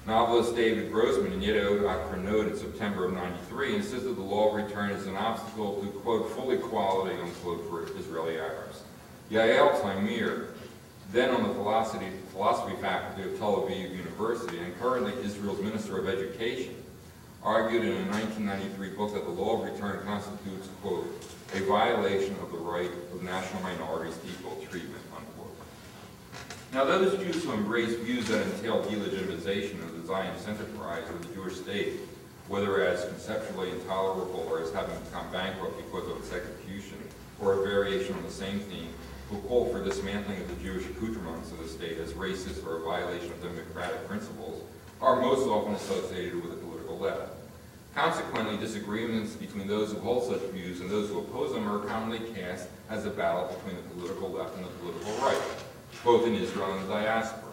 Novelist David Grossman in Yedioth Ahronoth in September of 93 insisted the law of return is an obstacle to, quote, full equality, unquote, for Israeli Arabs. Yael Tamir, then on the philosophy, philosophy faculty of Tel Aviv University and currently Israel's Minister of Education, argued in a 1993 book that the law of return constitutes, quote, a violation of the right of national minorities to equal treatment, unquote. Now those Jews who embrace views that entail delegitimization of the Zionist enterprise or the Jewish state, whether as conceptually intolerable or as having become bankrupt because of its execution, or a variation on the same theme, who call for dismantling of the Jewish accoutrements of the state as racist or a violation of democratic principles, are most often associated with the political left. Consequently, disagreements between those who hold such views and those who oppose them are commonly cast as a battle between the political left and the political right, both in Israel and the diaspora.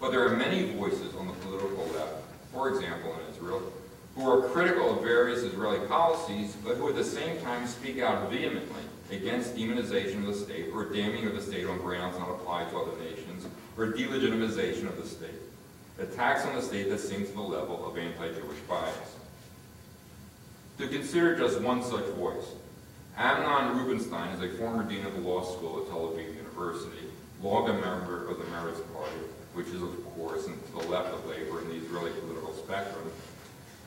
But there are many voices on the political left, for example in Israel, who are critical of various Israeli policies, but who at the same time speak out vehemently against demonization of the state or damning of the state on grounds not applied to other nations, or delegitimization of the state. Attacks on the state that sink to the level of anti-Jewish bias. To consider just one such voice, Amnon Rubinstein is a former dean of the law school at Tel Aviv University, long a member of the Meretz Party, which is, of course, to the left of labor in the Israeli political spectrum,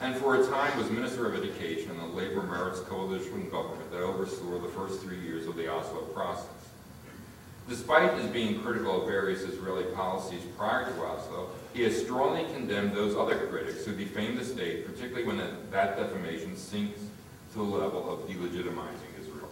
and for a time was Minister of Education in the Labor Meretz Coalition government that oversaw the first three years of the Oslo process. Despite his being critical of various Israeli policies prior to Oslo, he has strongly condemned those other critics who defame the state, particularly when that defamation sinks to the level of delegitimizing Israel.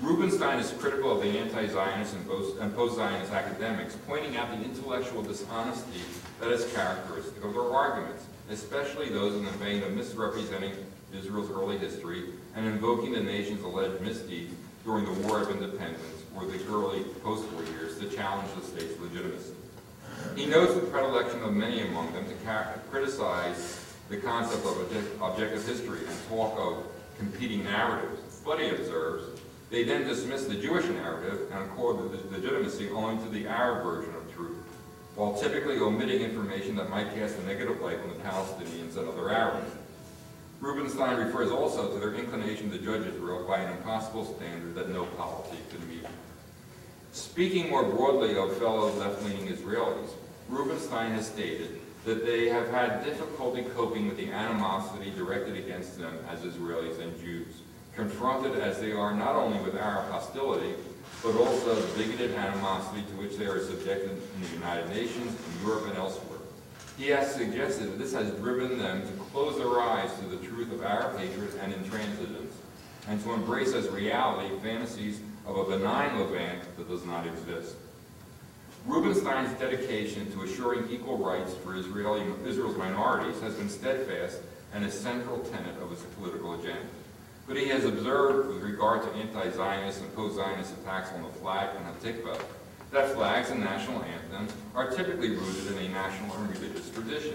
Rubinstein is critical of the anti-Zionist and post-Zionist academics, pointing out the intellectual dishonesty that is characteristic of their arguments, especially those in the vein of misrepresenting Israel's early history and invoking the nation's alleged misdeeds during the War of Independence or the early post-war years to challenge the state's legitimacy. He notes the predilection of many among them to criticize the concept of object- objective history and talk of competing narratives. But he observes, they then dismiss the Jewish narrative and accord the legitimacy only to the Arab version of while typically omitting information that might cast a negative light on the Palestinians and other Arabs. Rubinstein refers also to their inclination to judge Israel by an impossible standard that no policy could meet. Speaking more broadly of fellow left-leaning Israelis, Rubinstein has stated that they have had difficulty coping with the animosity directed against them as Israelis and Jews, confronted as they are not only with Arab hostility, but also the bigoted animosity to which they are subjected in the United Nations, in Europe, and elsewhere. He has suggested that this has driven them to close their eyes to the truth of Arab hatred and intransigence, and to embrace as reality fantasies of a benign Levant that does not exist. Rubinstein's dedication to assuring equal rights for Israeli, Israel's minorities has been steadfast and a central tenet of his political agenda. But he has observed, with regard to anti-Zionist and post-Zionist attacks on the flag and Hatikvah, that flags and national anthems are typically rooted in a national and religious tradition.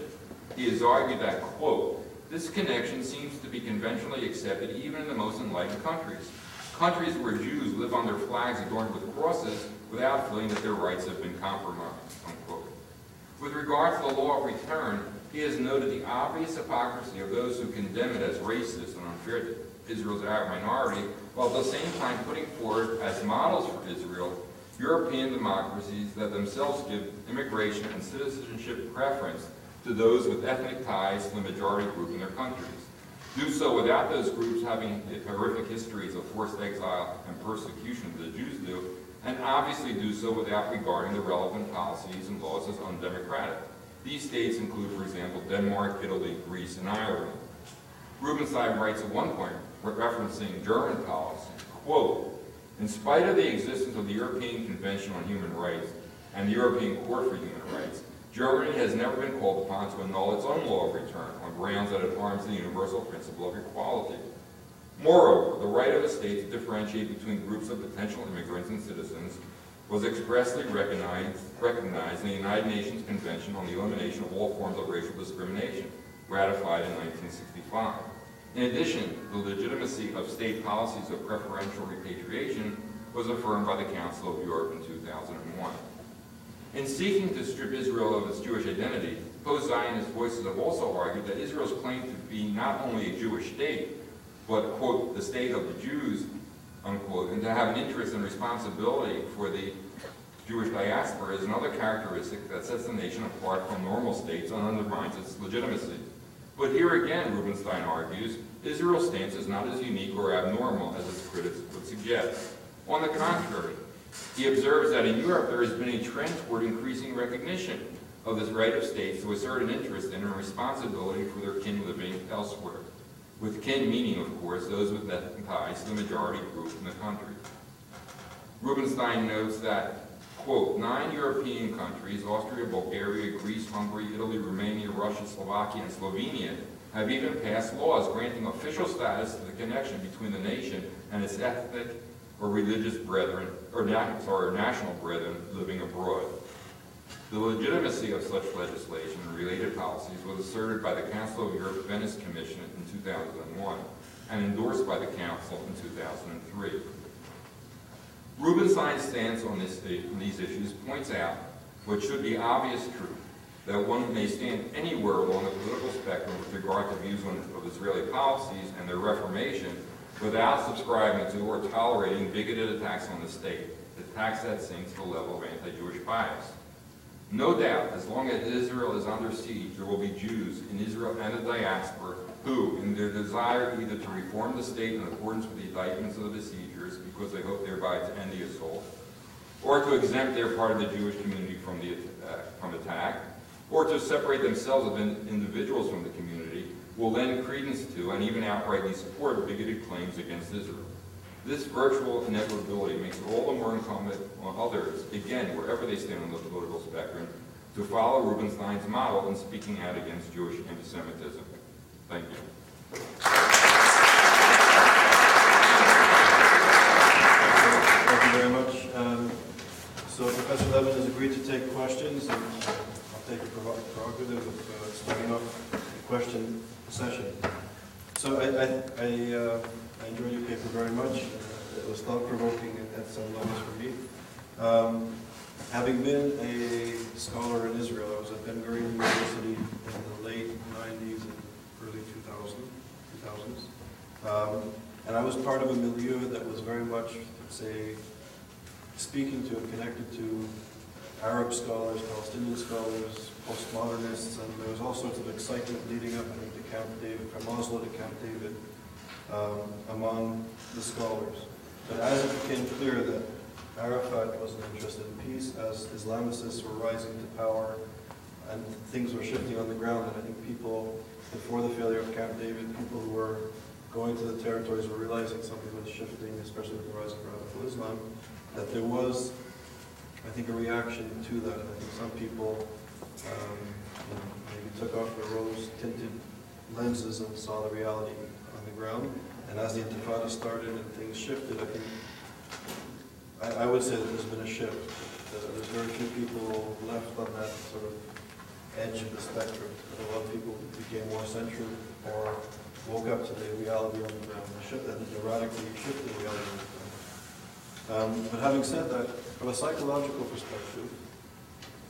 He has argued that, quote, this connection seems to be conventionally accepted even in the most enlightened countries. Countries where Jews live on their flags adorned with crosses without feeling that their rights have been compromised, unquote. With regard to the law of return, he has noted the obvious hypocrisy of those who condemn it as racist and unfair Israel's Arab minority, while at the same time putting forward as models for Israel European democracies that themselves give immigration and citizenship preference to those with ethnic ties to the majority group in their countries. Do so without those groups having horrific histories of forced exile and persecution that the Jews do, and obviously do so without regarding the relevant policies and laws as undemocratic. These states include, for example, Denmark, Italy, Greece, and Ireland. Rubinstein writes at one point, referencing German policy, quote, in spite of the existence of the European Convention on Human Rights and the European Court for Human Rights, Germany has never been called upon to annul its own law of return on grounds that it harms the universal principle of equality. Moreover, the right of a state to differentiate between groups of potential immigrants and citizens was expressly recognized, recognized in the United Nations Convention on the Elimination of All Forms of Racial Discrimination, ratified in 1965. In addition, the legitimacy of state policies of preferential repatriation was affirmed by the Council of Europe in 2001. In seeking to strip Israel of its Jewish identity, post-Zionist voices have also argued that Israel's claim to be not only a Jewish state, but, quote, the state of the Jews, unquote, and to have an interest and responsibility for the Jewish diaspora is another characteristic that sets the nation apart from normal states and undermines its legitimacy. But here again, Rubinstein argues, Israel's stance is not as unique or abnormal as its critics would suggest. On the contrary, he observes that in Europe there has been a trend toward increasing recognition of this right of states to assert an interest and a responsibility for their kin living elsewhere. With kin meaning, of course, those with ethnic ties to the majority group in the country. Rubinstein notes that, quote, nine European countries, Austria, Bulgaria, Greece, Hungary, Italy, Romania, Russia, Slovakia, and Slovenia, have even passed laws granting official status to the connection between the nation and its ethnic or religious brethren, or sorry, national brethren living abroad. The legitimacy of such legislation and related policies was asserted by the Council of Europe Venice Commission in 2001 and endorsed by the Council in 2003. Rubinstein's stance on, this, on these issues points out what should be obvious truth, that one may stand anywhere along the political spectrum with regard to views on, of Israeli policies and their reformation without subscribing to or tolerating bigoted attacks on the state, attacks that sink to the level of anti-Jewish bias. No doubt, as long as Israel is under siege, there will be Jews in Israel and the diaspora who, in their desire either to reform the state in accordance with the indictments of the besiegers, because they hope thereby to end the assault, or to exempt their part of the Jewish community from, the, uh, from attack, or to separate themselves as in, individuals from the community, will lend credence to and even outrightly support bigoted claims against Israel. This virtual inevitability makes it all the more incumbent on others, again, wherever they stand on the political spectrum, to follow Rubinstein's model in speaking out against Jewish anti-Semitism. Thank you. Thank you very much. Um, So Professor Levin has agreed to take questions, take a prerog- prerogative of uh, starting off the question session. So I, I, I uh, I enjoyed your paper very much. Uh, It was thought-provoking at- at some levels for me. Um, Having been a scholar in Israel, I was at Ben Gurion University in the late 90s and early 2000, 2000s. Um, And I was part of a milieu that was very much, say, speaking to and connected to Arab scholars, Palestinian scholars, postmodernists, and there was all sorts of excitement leading up, I think, to Camp David, from Oslo to Camp David, um, among the scholars. But as it became clear that Arafat wasn't interested in peace, as Islamicists were rising to power, and things were shifting on the ground, and I think people, before the failure of Camp David, people who were going to the territories were realizing something was shifting, especially with the rise of radical Islam, that there was, I think, a reaction to that. I think some people um, you know, maybe took off their rose-tinted lenses and saw the reality on the ground. And as the Intifada started and things shifted, I think, I, I would say that there's been a shift. Uh, There's very few people left on that sort of edge of the spectrum. A lot of people became more centered or woke up to the reality on the ground, and radically shifted reality on the ground. Um, But having said that, from a psychological perspective,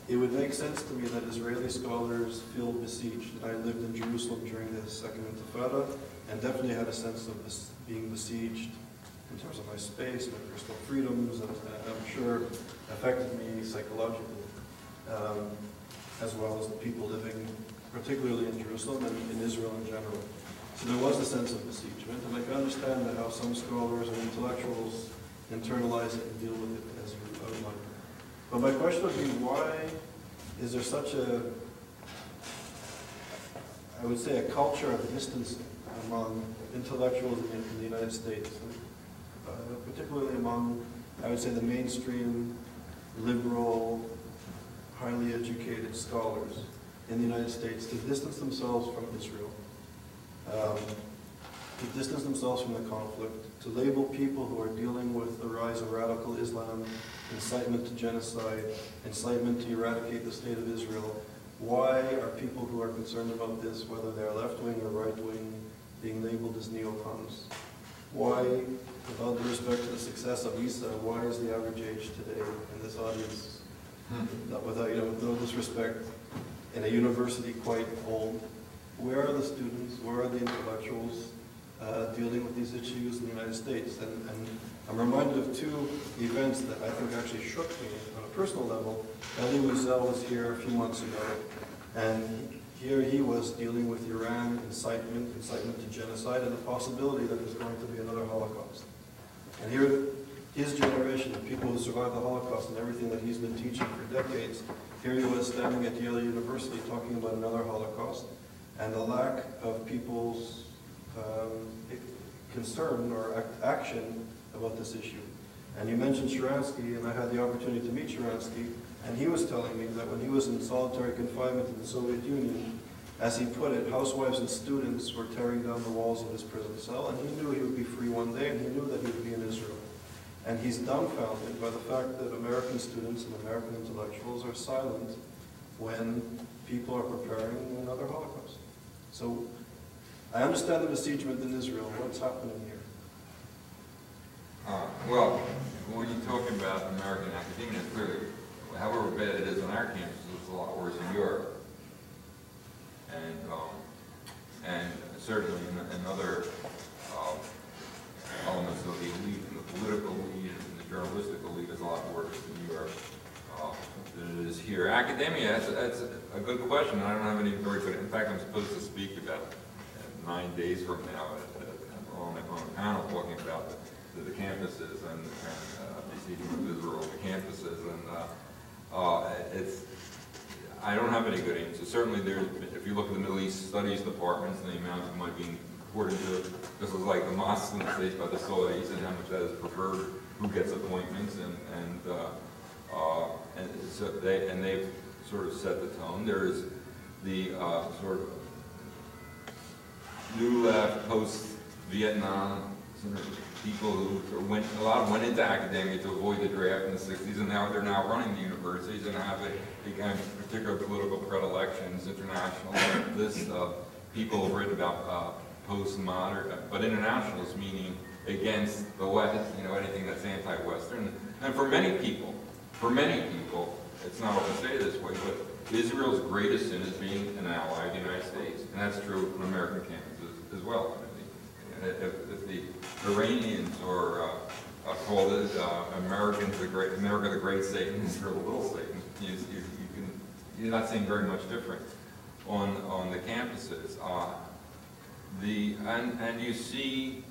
it would make sense to me that Israeli scholars feel besieged. I lived in Jerusalem during the Second Intifada, and definitely had a sense of bes- being besieged in terms of my space, my personal freedoms, and I'm sure affected me psychologically, um, as well as the people living, particularly in Jerusalem and in Israel in general. So there was a sense of besiegement, and I can understand that how some scholars and intellectuals internalize it and deal with it. But my question would be, why is there such a, I would say, a culture of distancing among intellectuals in, in the United States, uh, particularly among, I would say, the mainstream, liberal, highly educated scholars in the United States to distance themselves from Israel, um, to distance themselves from the conflict, to label people who are dealing with the rise of radical Islam, incitement to genocide, incitement to eradicate the state of Israel. Why are people who are concerned about this, whether they're left-wing or right-wing, being labeled as neocons? Why, with all due respect to the success of ISA, why is the average age today in this audience, not without, you know, with no disrespect, in a university quite old? Where are the students, where are the intellectuals uh, dealing with these issues in the United States? And, and I'm reminded of two events that I think actually shook me on a personal level. Elie Wiesel was here a few months ago, and here he was dealing with Iran, incitement, incitement to genocide, and the possibility that there's going to be another Holocaust. And here, his generation, the people who survived the Holocaust and everything that he's been teaching for decades, here he was standing at Yale University talking about another Holocaust and the lack of people's um, concern or act- action about this issue. And you mentioned Sharansky, and I had the opportunity to meet Sharansky, and he was telling me that when he was in solitary confinement in the Soviet Union, as he put it, housewives and students were tearing down the walls of his prison cell, and he knew he would be free one day, and he knew that he would be in Israel. And he's dumbfounded by the fact that American students and American intellectuals are silent when people are preparing another Holocaust. So I understand the besiegement in Israel. What's happening here? Uh, Well, when you're talking about American academia, clearly, however bad it is on our campuses, it's a lot worse in Europe. And, um, and certainly in, in other, um, elements of the elite, and the political elite, and the journalistic elite is a lot worse in Europe, uh, than it is here. Academia, that's, that's a good question, I don't have any very good, in fact, I'm supposed to speak about uh, nine days from now at, on a, on a panel talking about the, the campuses and, and, receiving of Israel, the campuses, and, uh, uh, it's, I don't have any good answers. Certainly there, if you look at the Middle East Studies departments and the amount of money being poured into, this is like the the States by the Saudis and how much that is preferred, who gets appointments and, and, uh, uh, and so they, and they've sort of set the tone. There is the, uh, sort of new left, post-Vietnam people who went, a lot went into academia to avoid the draft in the sixties, and now they're now running the universities and have, a- again, particular political predilections, international, this, uh, people have written about, uh, postmodern, but internationalist meaning against the West, you know, anything that's anti-Western. And for many people, for many people, it's not often say this way, but Israel's greatest sin is being an ally of the United States. And that's true on American campuses as well. If, if the Iranians or, uh, uh, call it, uh, Americans the great, America the great Satan, Israel the little Satan, you, you, you can, you're not seeing very much difference on, on the campuses. Uh, the, and, and you see,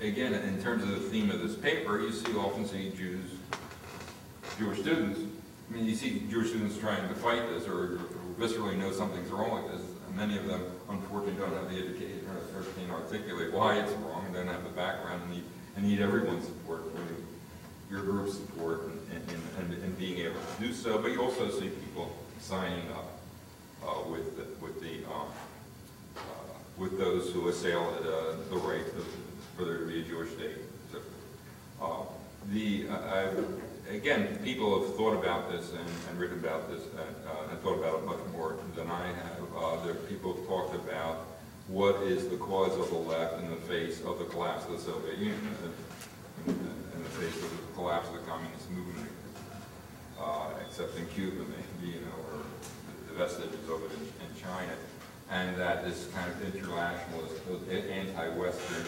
again, in terms of the theme of this paper, you see, often see Jews, Jewish students, I mean, you see Jewish students trying to fight this or viscerally know something's wrong with this. And many of them, unfortunately, don't have the education or or can articulate why it's wrong, and don't have the background and need, and need everyone's support, including your group's support and, and, and, and being able to do so. But you also see people signing up uh, with, the- with the, um, uh, with those who assail uh, the right for there to be a Jewish state. So, uh, The, again, people have thought about this and and written about this, and uh, and thought about it much more than I have. Uh, There, people have talked about what is the cause of the left in the face of the collapse of the Soviet Union, in in the face of the collapse of the communist movement, uh, except in Cuba, maybe, you know, or the vestiges of it in in China. And that this kind of internationalist, anti-Western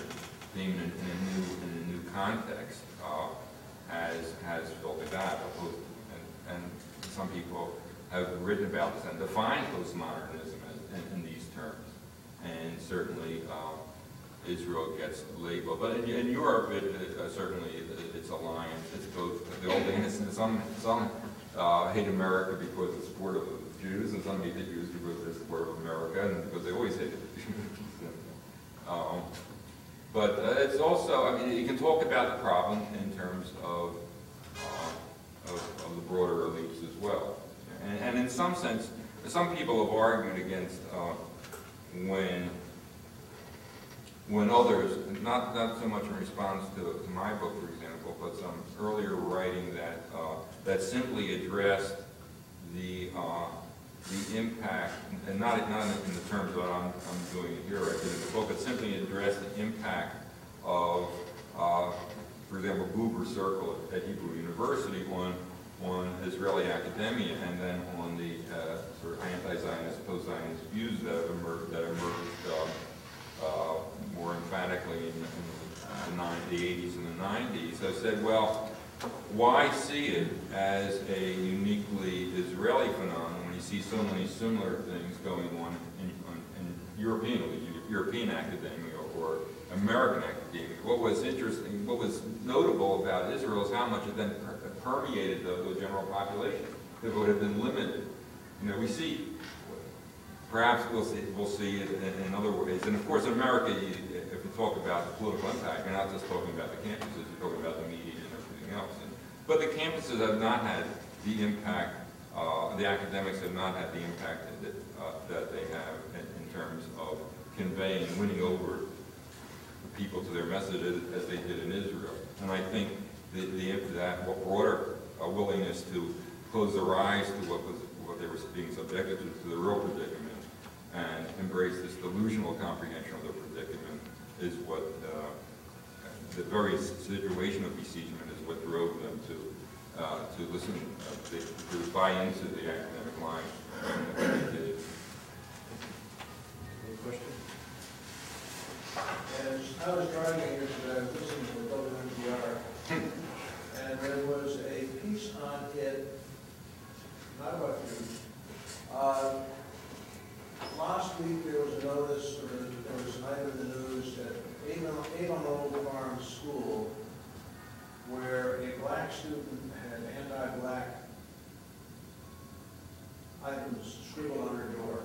theme in in a new, in a new context uh, has, has filtered out. And, and some people have written about this and defined postmodernism as- in, in these terms. And certainly, uh, Israel gets labeled, but in, in Europe, it, it, uh, certainly, it- it's alliance, it's both, the old innocent, some, some, uh, hate America because of the support of the Jews, and some hate the Jews because of their support of America, and because they always hated the Jews. Um, But uh, it's also, I mean, you can talk about the problem in terms of, uh, of, of the broader elites as well. And, and in some sense, some people have argued against, uh, when when others, not, not so much in response to, to my book, for example, but some earlier writing that, uh, that simply addressed the, uh, the impact, and not, not in the terms that I'm, I'm doing here, I did in the book, but simply addressed the impact of, uh, for example, Buber Circle at Hebrew University on, on Israeli academia, and then on the uh, sort of anti-Zionist, post-Zionist views that emerged, that emerged um, uh, more emphatically in, in the, nine, the 80s and the 90s. I said, well, why see it as a uniquely Israeli phenomenon when you see so many similar things going on in, on, in European, European academia or American academia? What was interesting, what was notable about Israel is how much it then permeated the, the general population. It would have been limited. You know, we see Perhaps we'll see, we'll see it in, in other ways. And of course, in America, you, if you talk about the political impact, you're not just talking about the campuses, you're talking about the media and everything else. And, but the campuses have not had the impact, uh, the academics have not had the impact that, uh, that they have in, in terms of conveying, winning over people to their message as they did in Israel. And I think the, the, that broader uh, willingness to close their eyes to what was, what they were being subjected to, to the real predicament, and embrace this delusional comprehension of the predicament is what, uh, the very situation of besiegement is what drove them to, uh, to listen, uh, to to buy into the academic line. that. Any questions? As I was driving here today, I was listening to the WNPR, and there was a piece on it, not about you. Uh, Last week, there was a notice, or there was an item in the news at Avon Avon Old Farms School, where a black student had anti-black items scribbled on her door.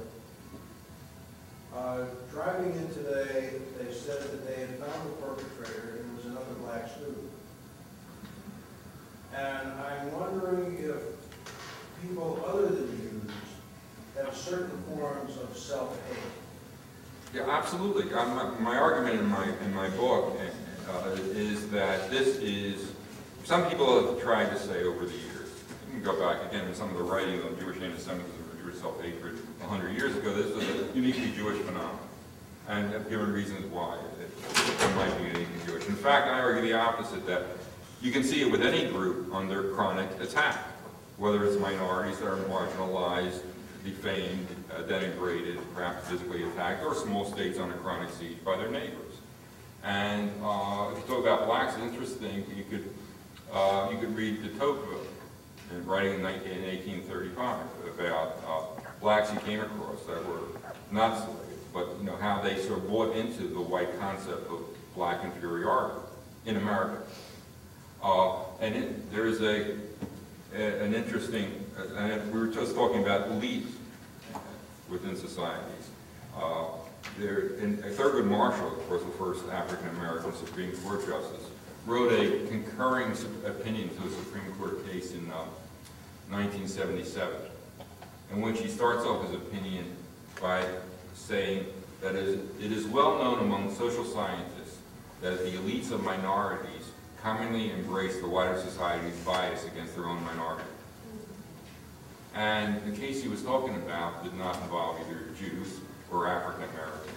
Uh, Driving in today, they said that they had found the perpetrator, and it was another black student. And I'm wondering if people other than Jews have certain forms of self-hate. Yeah, absolutely. Um, My argument in my, in my book uh, is that this is, some people have tried to say over the years, you can go back again in some of the writings on Jewish anti-Semitism or Jewish self-hatred a hundred years ago, this was a uniquely Jewish phenomenon. And have given reasons why it it might be uniquely Jewish. In fact, I argue the opposite, that you can see it with any group under chronic attack, whether it's minorities that are marginalized, defamed, uh, denigrated, perhaps physically attacked, or small states under chronic siege by their neighbors. And uh, if you talk about blacks, interesting, you could, uh, you could read de Tocqueville, in writing in 19 in 1835 about uh, blacks he came across that were not slaves, but you know how they sort of bought into the white concept of black inferiority in America. Uh, and it, there is a, a- an interesting, uh, and we were just talking about elites within societies. Uh, there, in, Thurgood Marshall, of course, the first African-American Supreme Court justice, wrote a concurring opinion to a Supreme Court case in uh, 1977, in which he starts off his opinion by saying that it is well known among social scientists that the elites of minorities commonly embrace the wider society's bias against their own minority. And the case he was talking about did not involve either Jews or African Americans.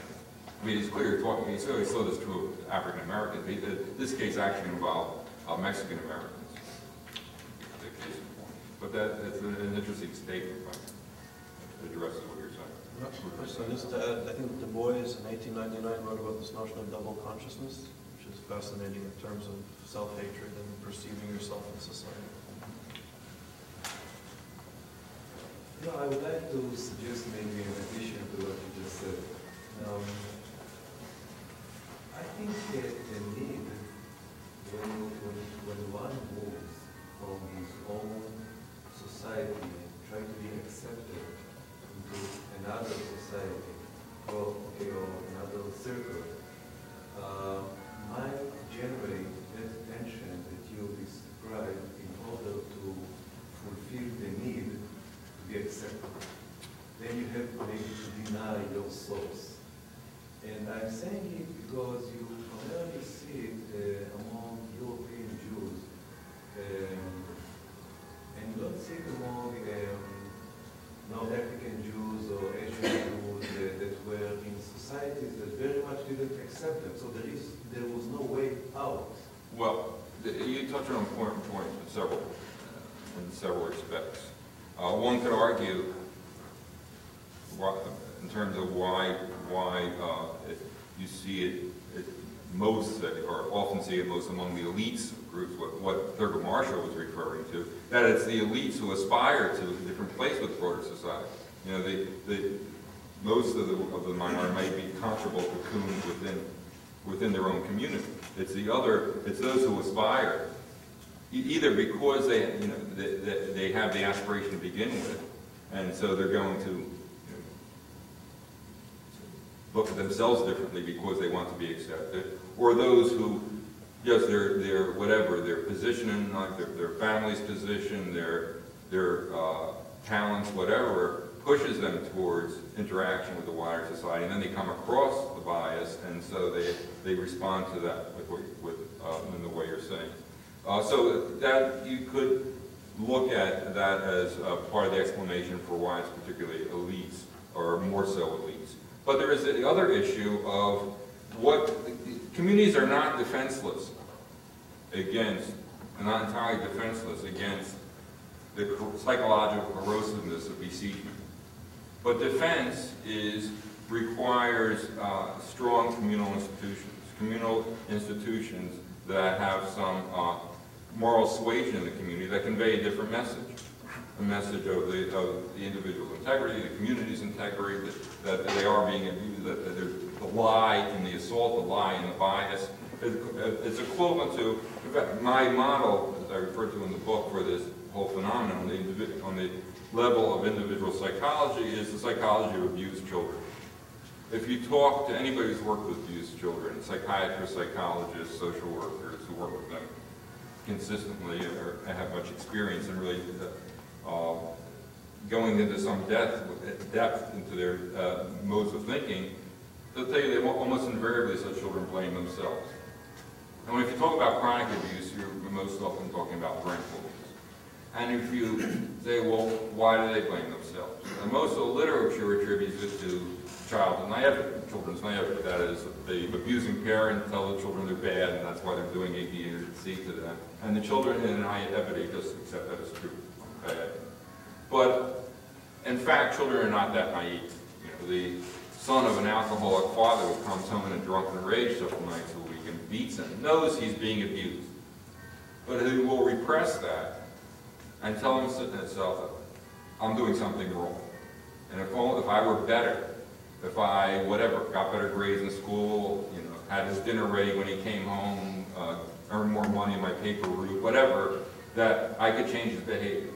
I mean, it's clear talking, saw, he saw this true of African Americans. Uh, This case actually involved uh, Mexican Americans. But that, that's an an interesting statement, addresses what you're saying. So to add, I think Du Bois in 1899 wrote about this notion of double consciousness, which is fascinating in terms of self-hatred and perceiving yourself in society. I would like to suggest maybe in addition to what you just said. Um, I think uh, the need, when, when, when one moves from his own society and try to be accepted into another society, or, okay, or another circle, uh, might generate that you described in order to fulfill the need to be accepted. Then you have maybe to deny your source. And I'm saying it because you primarily see it uh, among several respects. Uh, One could argue, why- in terms of why, why uh, it- you see it, it most, or often see it most among the elites groups, what- what Thurgood Marshall was referring to, that it's the elites who aspire to a different place with broader society. You know, the, the, most of the, of the minority may be comfortable cocoons within, within their own community. It's the other, it's those who aspire, either because they, you know, they, they- have the aspiration to begin with, and so they're going to, you know, look at themselves differently because they want to be accepted, or those who, yes, their, their, whatever, their position in life, their, their family's position, their, their, uh, talents, whatever, pushes them towards interaction with the wider society, and then they come across the bias, and so they, they respond to that with, with, uh, in the way you're saying. Uh, so that, you could look at that as uh, part of the explanation for why it's particularly elites, or more so elites. But there is the other issue of what, communities are not defenseless against, not entirely defenseless against the psychological corrosiveness of besiegement. But defense is, requires uh, strong communal institutions, communal institutions that have some uh, moral suasion in the community that convey a different message. A message of the, of the individual's integrity, the community's integrity, that, that they are being abused, that, that there's the lie and the assault, the lie and the bias. It- It's equivalent to, in fact, my model, as I refer to in the book for this whole phenomenon on the, on the level of individual psychology is the psychology of abused children. If you talk to anybody who's worked with abused children, psychiatrists, psychologists, social workers who work with them consistently or have much experience in really uh, going into some depth, depth into their uh, modes of thinking, they'll tell you they almost invariably said children blame themselves. And if you talk about chronic abuse, you're most often talking about parental abuse. And if you say, well, why do they blame themselves? And most of the literature attributes it to child naivety, children's naivety. That is, the abusing parent tell the children they're bad, and that's why they're doing A, B, and C to them. And the children in naivety just accept that as true. Okay? But, in fact, children are not that naive. You know, the son of an alcoholic father who comes home in a drunken rage several nights a week and beats him, knows he's being abused. But he will repress that and tell himself, I'm doing something wrong. And if, if I were better, if I, whatever, got better grades in school, you know, had his dinner ready when he came home, uh, earned more money in my paper route, whatever, that I could change his behavior.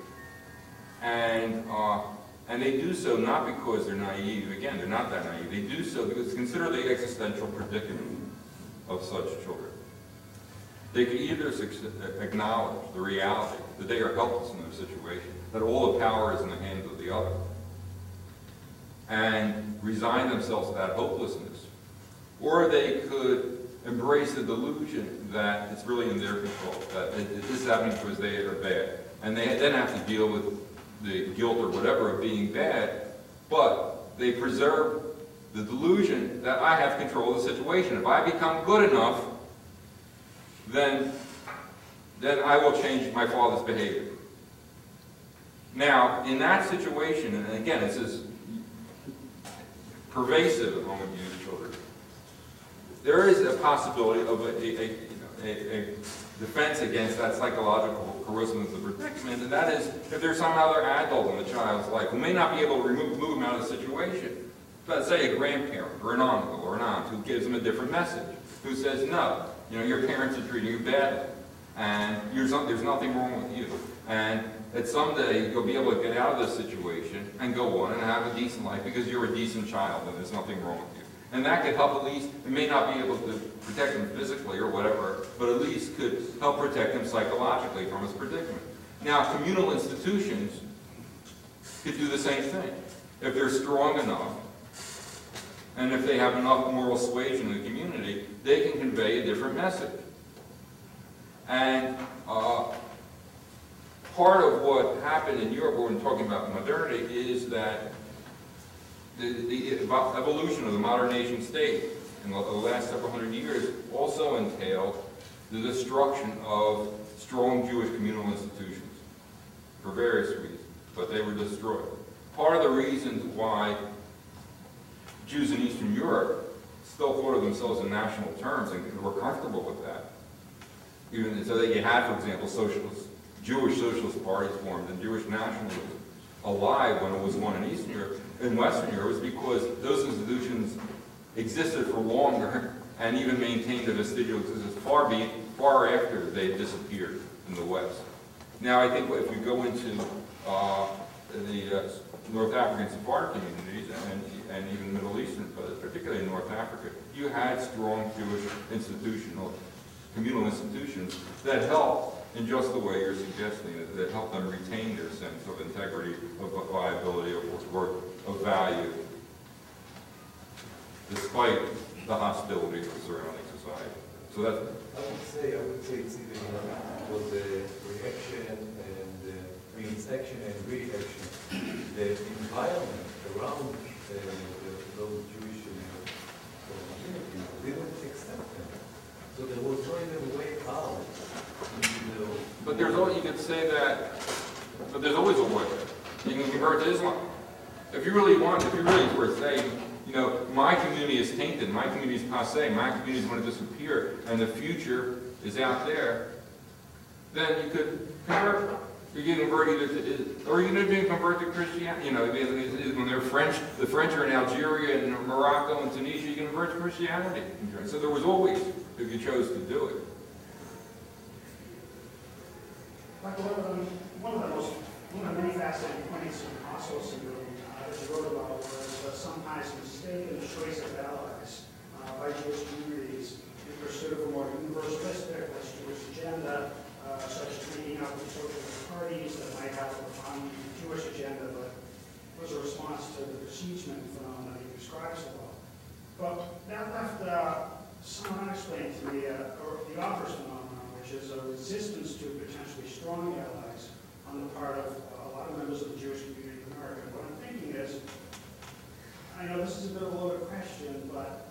And, uh, and they do so not because they're naive, again, they're not that naive, they do so because consider the existential predicament of such children. They can either acknowledge the reality that they are helpless in their situation, that all the power is in the hands of the other, and resign themselves to that hopelessness. Or they could embrace the delusion that it's really in their control, that this is happening because they are bad. And they then have to deal with the guilt or whatever of being bad, but they preserve the delusion that I have control of the situation. If I become good enough, then, then I will change my father's behavior. Now, in that situation, and again, this is pervasive among abused children, there is a possibility of a, a, a, a, defense against that psychological corrosiveness of predicament, and that is if there's some other adult in the child's life who may not be able to remove, move him out of the situation. Let's say a grandparent or an uncle or an aunt who gives him a different message, who says, no, you know, your parents are treating you badly, and there's nothing wrong with you. And that someday you'll be able to get out of this situation and go on and have a decent life because you're a decent child and there's nothing wrong with you. And that could help at least, it may not be able to protect him physically or whatever, but at least could help protect him psychologically from his predicament. Now, communal institutions could do the same thing. If they're strong enough, and if they have enough moral suasion in the community, they can convey a different message. And uh, part of what happened in Europe, when we're talking about modernity, is that the, the evolution of the modern nation state in the, the last several hundred years also entailed the destruction of strong Jewish communal institutions for various reasons, but they were destroyed. Part of the reasons why Jews in Eastern Europe still thought of themselves in national terms and were comfortable with that. Even so that you had, for example, socialist, Jewish socialist parties formed and Jewish nationalism alive when it was one in Eastern Europe. In Western Europe, was because those institutions existed for longer and even maintained a vestigial existence far, be, far after they disappeared in the West. Now, I think if you go into uh, the uh, North African Sephardic communities and, and even Middle Eastern, particularly in North Africa, you had strong Jewish institutional, communal institutions that helped in just the way you're suggesting, that, that help them retain their sense of integrity, of viability, of worth, of value, despite the hostility of the surrounding society. So that's... I would say, I would say it's even was a reaction and uh, action and reaction. The environment around uh, the, those Jewish communities didn't. So out. But there's always, you could say that, but there's always a way. You can convert to Islam. If you really want, if you really were saying, you know, my community is tainted, my community is passe, my community is going to disappear, and the future is out there, then you could convert. You can convert either to, or you can convert to Christianity. You know, when they're French, the French are in Algeria and Morocco and Tunisia, you can convert to Christianity. So there was always, if you chose to do it. Michael, one of the most, one of the many fascinating points in Oslo syndrome uh, that you wrote about was uh, sometimes mistaken choice of allies uh, by Jewish communities in pursuit of a more universalistic, less Jewish agenda, uh, such as meeting up with socialist parties that might have a common Jewish agenda, but was a response to the besiegement phenomenon he describes well. But that left uh, some unexplained to me, uh, or the opposite phenomenon, which is a resistance to potentially strong allies on the part of uh, a lot of members of the Jewish community in America. What I'm thinking is, I know this is a bit of a loaded question, but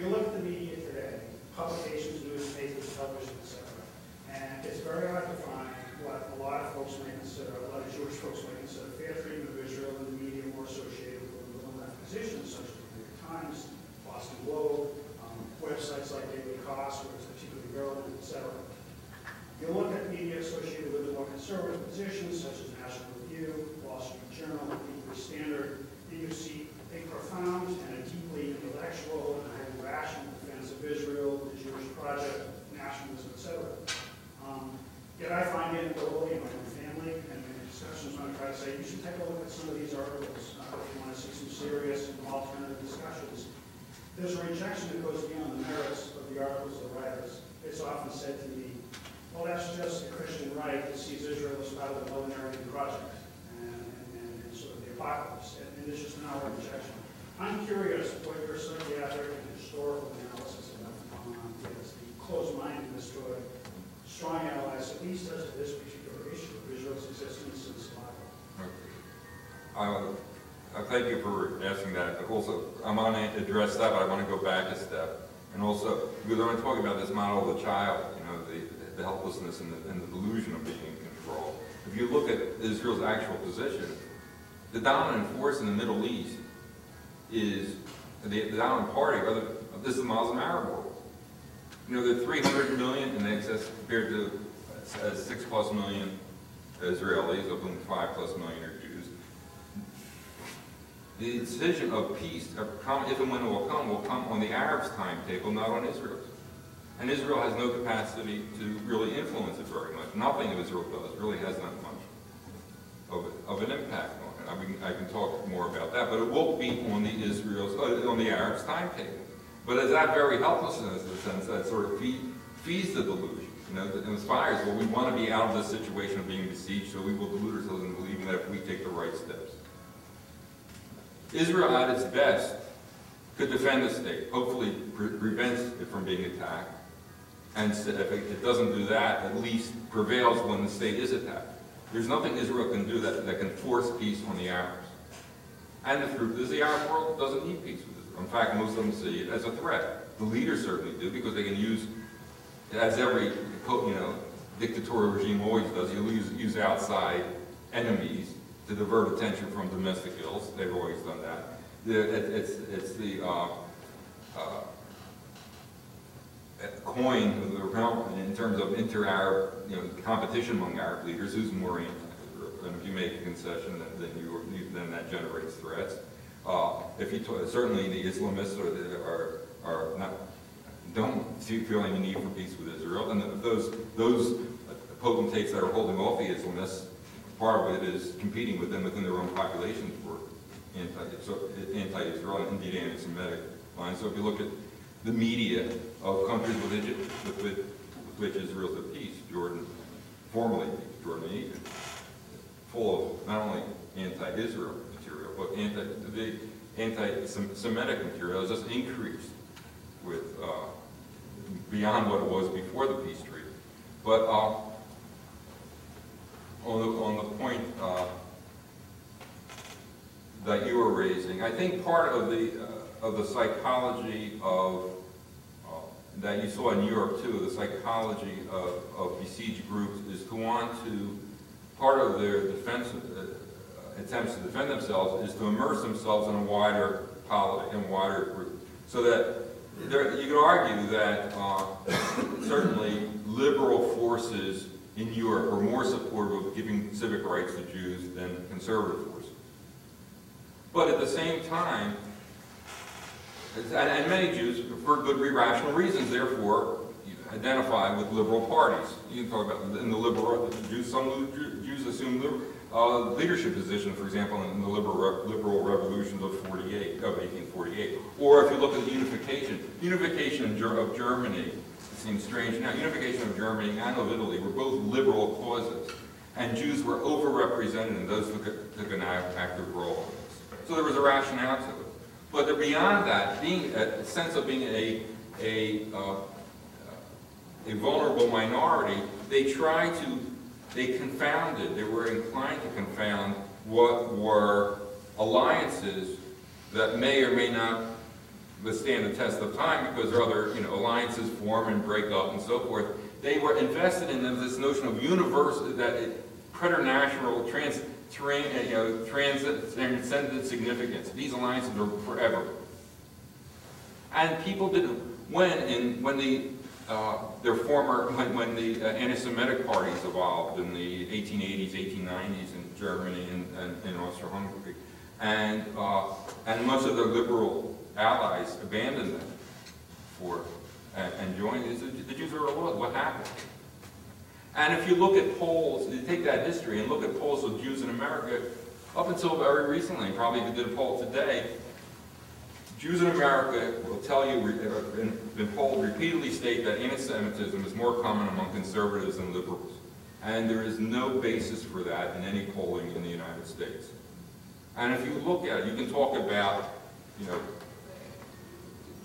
you look at the media today, publications, newspapers, television, etc., and it's very hard to find what a lot of folks may consider, a lot of Jewish folks may consider fair treatment of Israel in the media more associated with positions such as the New York Times, Boston Globe, um, websites like Daily Kos, where it's particularly relevant, et cetera. You look at media associated with the more conservative positions such as National Review, Wall Street Journal, Weekly Standard, and you see a profound and a deeply intellectual and highly rational defense of Israel, the Jewish project, nationalism, et cetera. Um, Yet I find anecdotally in my own family and in discussions when I try to say, you should take a look at some of these articles uh, if you want to see some serious and alternative discussions. There's a rejection that goes beyond the merits of the articles of writers. It's often said to me, well, that's just the Christian right that sees Israel as part of the millenarian project and, and, and sort of the apocalypse. And, and it's just an outright rejection. I'm curious what your psychiatric and historical analysis of phenomenon is, the closed-mindedness toward strong allies, at least as to this particular issue of Israel's existence and survival. I thank you for asking that. Also, I'm going to address that, but I want to go back a step. And also, because I want to talk about this model of the child, you know, the the helplessness and the and the delusion of being in control. If you look at Israel's actual position, the dominant force in the Middle East is, the the dominant party, rather, this is the Muslim Arab world. You know, there are 300 million in excess compared to uh, 6 plus million Israelis, of whom 5 plus million are. The decision of peace, of come, if and when it will come, will come on the Arabs' timetable, not on Israel's. And Israel has no capacity to really influence it very much. Nothing of Israel does really has that much of, of an impact on it. I mean, I can talk more about that, but it will be on the Israel's, uh, on the Arabs' timetable. But it's that very helplessness, in a sense, that sort of feed, feeds the delusion. You know, that inspires, well, we want to be out of this situation of being besieged, so we will delude ourselves into believing that if we take the right steps. Israel, at its best, could defend the state, hopefully pre- prevents it from being attacked, and if it doesn't do that, at least prevails when the state is attacked. There's nothing Israel can do that, that can force peace on the Arabs. And the truth is, the Arab world doesn't need peace with Israel. In fact, most of them see it as a threat. The leaders certainly do, because they can use, as every, you know, dictatorial regime always does, you use, use outside enemies to divert attention from domestic ills. They've always done that. It's, it's the, uh, uh, coin of the realm in terms of inter-Arab, you know, competition among Arab leaders, who's more anti-Israel. And if you make a concession, then, you, then that generates threats. Uh, if you, certainly the Islamists are, the- are, are not, don't feel any need for peace with Israel. And th- those, those potentates that are holding off the Islamists, it is competing with them within their own populations for anti-Israel and indeed anti-Semitic lines. So if you look at the media of countries with, Egypt, with, with, with which Israel's at peace, Jordan, formerly Jordan and Egypt, full of not only anti-Israel material, but anti, the anti-Semitic material has just increased with, uh, beyond what it was before the peace treaty. But, uh, on the, on the point, uh, that you were raising, I think part of the, uh, of the psychology of, uh, that you saw in Europe too, the psychology of, of besieged groups is to want to, part of their defense, uh, attempts to defend themselves is to immerse themselves in a wider polity, in a wider group. So that, there, you could argue that, uh, certainly liberal forces in Europe are more supportive of giving civic rights to Jews than conservative forces. But at the same time, and, many Jews, for good irrational reasons, therefore, identify with liberal parties. You can talk about in the liberal the Jews. Some Jews assume uh, leadership positions, for example, in the liberal liberal revolutions of 48, of 1848. Or if you look at the unification, unification of Germany. Seems strange now. Unification of Germany and of Italy were both liberal causes, and Jews were overrepresented, and those a, took an active role in. So there was a rationale to it. But beyond that, being, a sense of being a, a, uh, a vulnerable minority, they tried to, they confounded, they were inclined to confound what were alliances that may or may not withstand the test of time because other, you know, alliances form and break up and so forth. They were invested in this notion of universe, that it, preternatural, trans, terrain, you know, transcendent significance. These alliances are forever. And people didn't, when, in, when the, uh, their former, when, when the uh, anti-Semitic parties evolved in the 1880s, 1890s in Germany and, and in Austro-Hungary, and, uh, and most of the liberal allies abandoned them for, and, and joined, the, Jews were lost. What happened? And if you look at polls, you take that history and look at polls of Jews in America, up until very recently, probably if you did a poll today, Jews in America will tell you, uh, been, been polled repeatedly state that anti-Semitism is more common among conservatives than liberals. And there is no basis for that in any polling in the United States. And if you look at it, you can talk about, you know,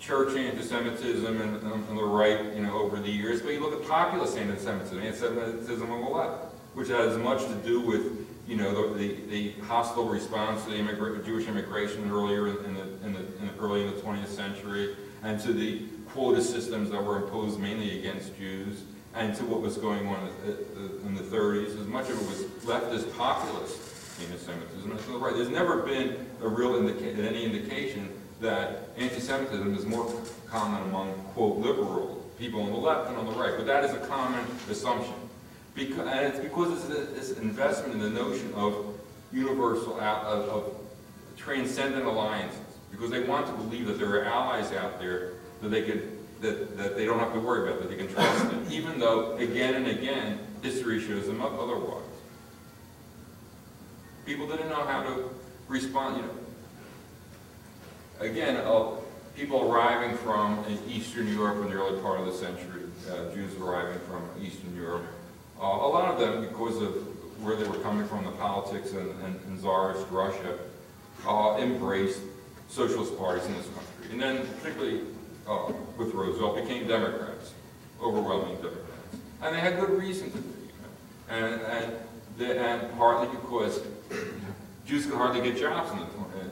church anti-Semitism and, on the right, you know, over the years, but you look at populist anti-Semitism, anti-Semitism on the left, which has much to do with, you know, the, the, the hostile response to the immigra Jewish immigration earlier in the, in the, in the, early in the 20th century, and to the quota systems that were imposed mainly against Jews, and to what was going on in the 30s. As much of it was leftist populist anti-Semitism. And the right, there's never been a real indica any indication that anti-Semitism is more common among, quote, liberal people on the left than on the right. But that is a common assumption. Because, and it's because it's this investment in the notion of universal, of, of transcendent alliances. Because they want to believe that there are allies out there that they could, that, that they don't have to worry about, that they can trust them. Even though, again and again, history shows them up otherwise. People didn't know how to respond, you know, again, uh, people arriving from Eastern Europe in the early part of the century, uh, Jews arriving from Eastern Europe, uh, a lot of them, because of where they were coming from, the politics and, and, and Tsarist Russia, uh, embraced socialist parties in this country. And then, particularly uh, with Roosevelt, became Democrats, overwhelming Democrats. And they had good reason to be. And, and, the, and partly because Jews could hardly get jobs in the,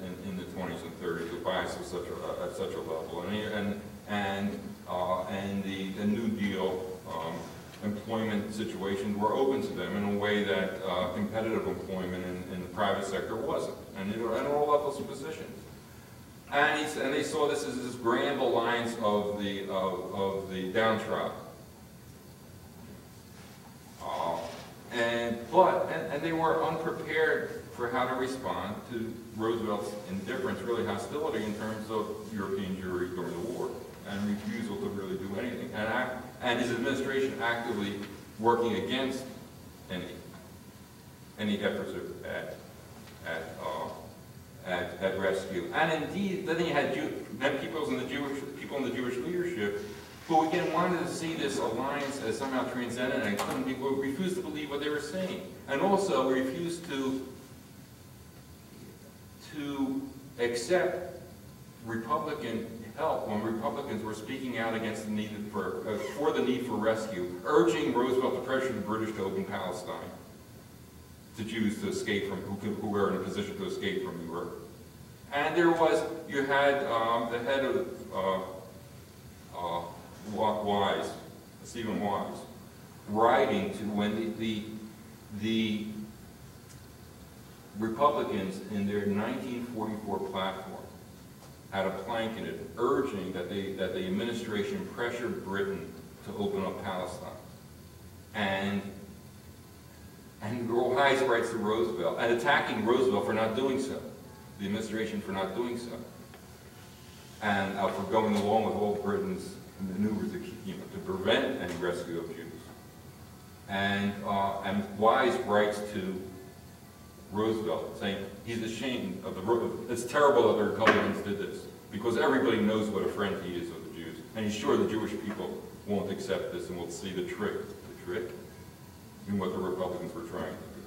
in, in the 20s and 30s, bias was such a, at such a level. And, and, and, uh, and the, the New Deal um, employment situations were open to them in a way that uh, competitive employment in, in, the private sector wasn't, and at all levels of positions. And, he, and they saw this as this grand alliance of the, of, of the downtrodden. Uh, and, but, and, and they were unprepared for how to respond to Roosevelt's indifference, really hostility in terms of European Jewry during the war, and refusal to really do anything. And, act, and his administration actively working against any any efforts at at, uh, at, at rescue. And indeed, then he had Jew, then people in the Jewish people in the Jewish leadership who again wanted to see this alliance as somehow transcendent and couldn't be, refused to believe what they were saying, and also refused to to accept Republican help when Republicans were speaking out against the need for, uh, for the need for rescue, urging Roosevelt to pressure the British to open Palestine to Jews to escape from, who, who were in a position to escape from Europe. And there was, you had um, the head of uh, uh, Wise, Stephen Wise, writing to when the, the, the Republicans in their 1944 platform had a plank in it urging that, they, that the administration pressure Britain to open up Palestine. And, and Wise writes to Roosevelt, and attacking Roosevelt for not doing so, the administration for not doing so, and uh, for going along with all Britain's maneuvers to, you know, to prevent any rescue of Jews. And, uh, and Wise writes to Roosevelt, saying he's ashamed of the, it's terrible that the Republicans did this, because everybody knows what a friend he is of the Jews, and he's sure the Jewish people won't accept this and will see the trick, the trick, in what the Republicans were trying to do.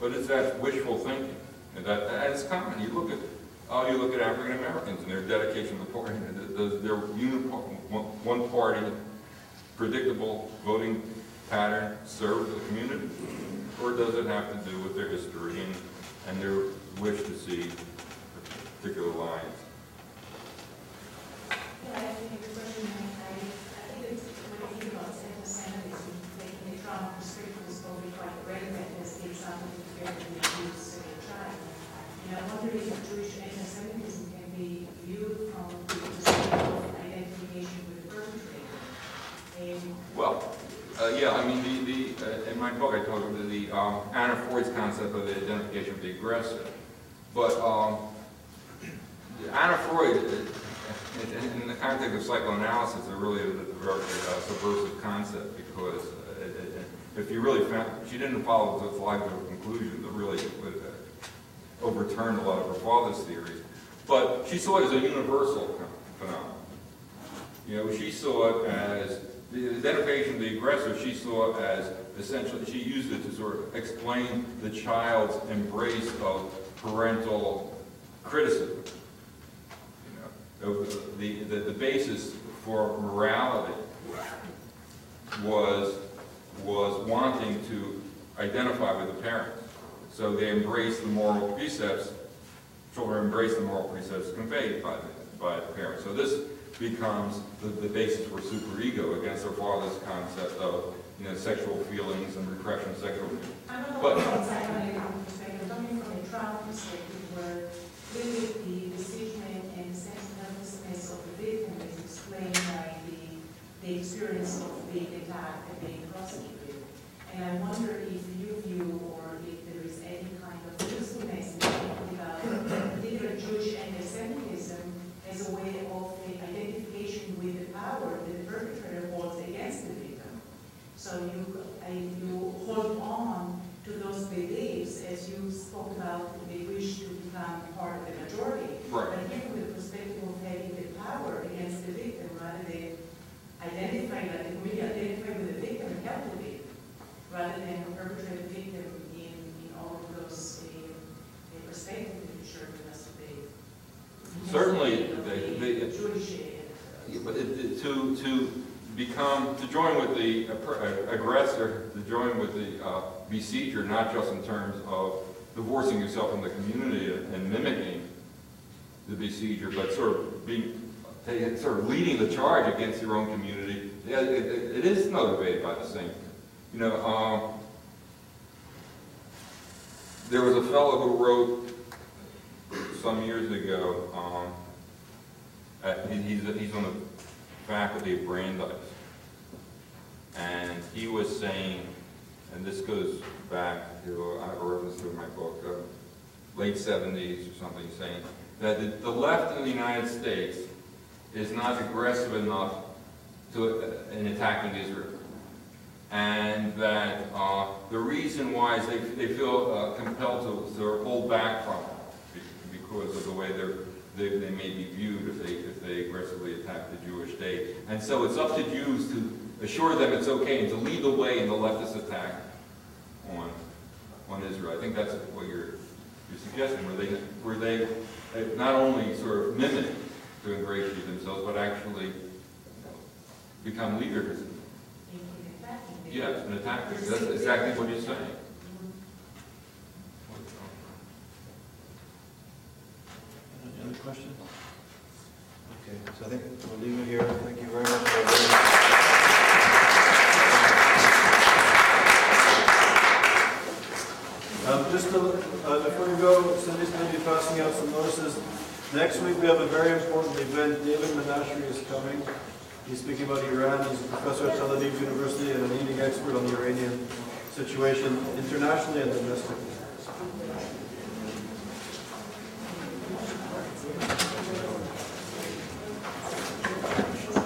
But it's that wishful thinking, and that it's common. You look at oh, you look at African Americans and their dedication to the party, their one party, predictable voting pattern serve the community? Or does it have to do with their history and, and their wish to see particular lines? Yeah, I think the question, I, I think it's, when you think about taking the trauma perspective is probably quite relevant as the example you in the Jews uh, trial. And I wonder Jewish anti-Semitism can be viewed from the perspective of identification with the perpetrator. Well, uh, yeah, I mean, the, the, uh, in my book, I talk about the, um, Anna Freud's concept of the identification of the aggressor. But, um, Anna Freud, uh, in, in the context of psychoanalysis, is really a, very uh, subversive concept because uh, if you really found, she didn't follow those logical conclusion that really would uh, overturn a lot of her father's theories. But she saw it as a universal phenomenon. You know, she saw it as, the identification of the aggressor, she saw as essentially, she used it to sort of explain the child's embrace of parental criticism. You know, the, the, the basis for morality was, was wanting to identify with the parents. So they embraced the moral precepts, children embrace the moral precepts conveyed by the, by the parents. So this becomes the, the basis for superego against their father's concept of, you know, sexual feelings and repression of sexual feelings. I don't know But- from a psychoanalytic perspective, coming from a trauma perspective, where clearly the decision and sentimentalness of the victim is explained by the, the experience of being attacked and being prosecuted. And I wonder if you view, or if there is any kind of usefulness in thinking about particular Jewish anti-Semitism as a way of the identification with the power that the perpetrator holds against the victim. So you, uh, you hold on to those beliefs as you spoke about the wish to become part of the majority. Right. But here from the perspective of having the power against the victim rather than identifying, like the community identify with the victim and help the victim, rather than perpetrate the victim in, in all of those uh, uh, perspectives that you shared with us today. Certainly, Of they- the they- Jewish, uh, Yeah, But it- it- to, to become, to join with the aggressor, to join with the uh, besieger, not just in terms of divorcing yourself from the community and mimicking the besieger, but sort of being, sort of leading the charge against your own community, yeah, it, it- it is motivated by the same. You know, um, there was a fellow who wrote some years ago, um, uh, he- he's, he's on the faculty of Brandeis. And he was saying, and this goes back to, I have a reference to in my book, uh, late seventies or something, saying that the, the left in the United States is not aggressive enough to, uh, in attacking Israel. And that, uh, the reason why is they, they feel uh, compelled to, to hold back from it because of the way they're, they, they may be viewed if they, if they aggressively attack the Jewish state. And so it's up to Jews to assure them it's okay and to lead the way in the leftist attack on, on Israel. I think that's what you're, you're suggesting, where they, where they not only sort of mimic to ingratiate themselves, but actually become leaders. Yes, and attack. That's exactly what you're saying. Any other questions? Okay, so I think we'll leave it here. Thank you very much. Just to, uh, before you go, Cindy's going to be passing out some notices. Next week, we have a very important event. David Menashri is coming. He's speaking about Iran. He's a professor at Tel Aviv University and a leading expert on the Iranian situation internationally and domestically.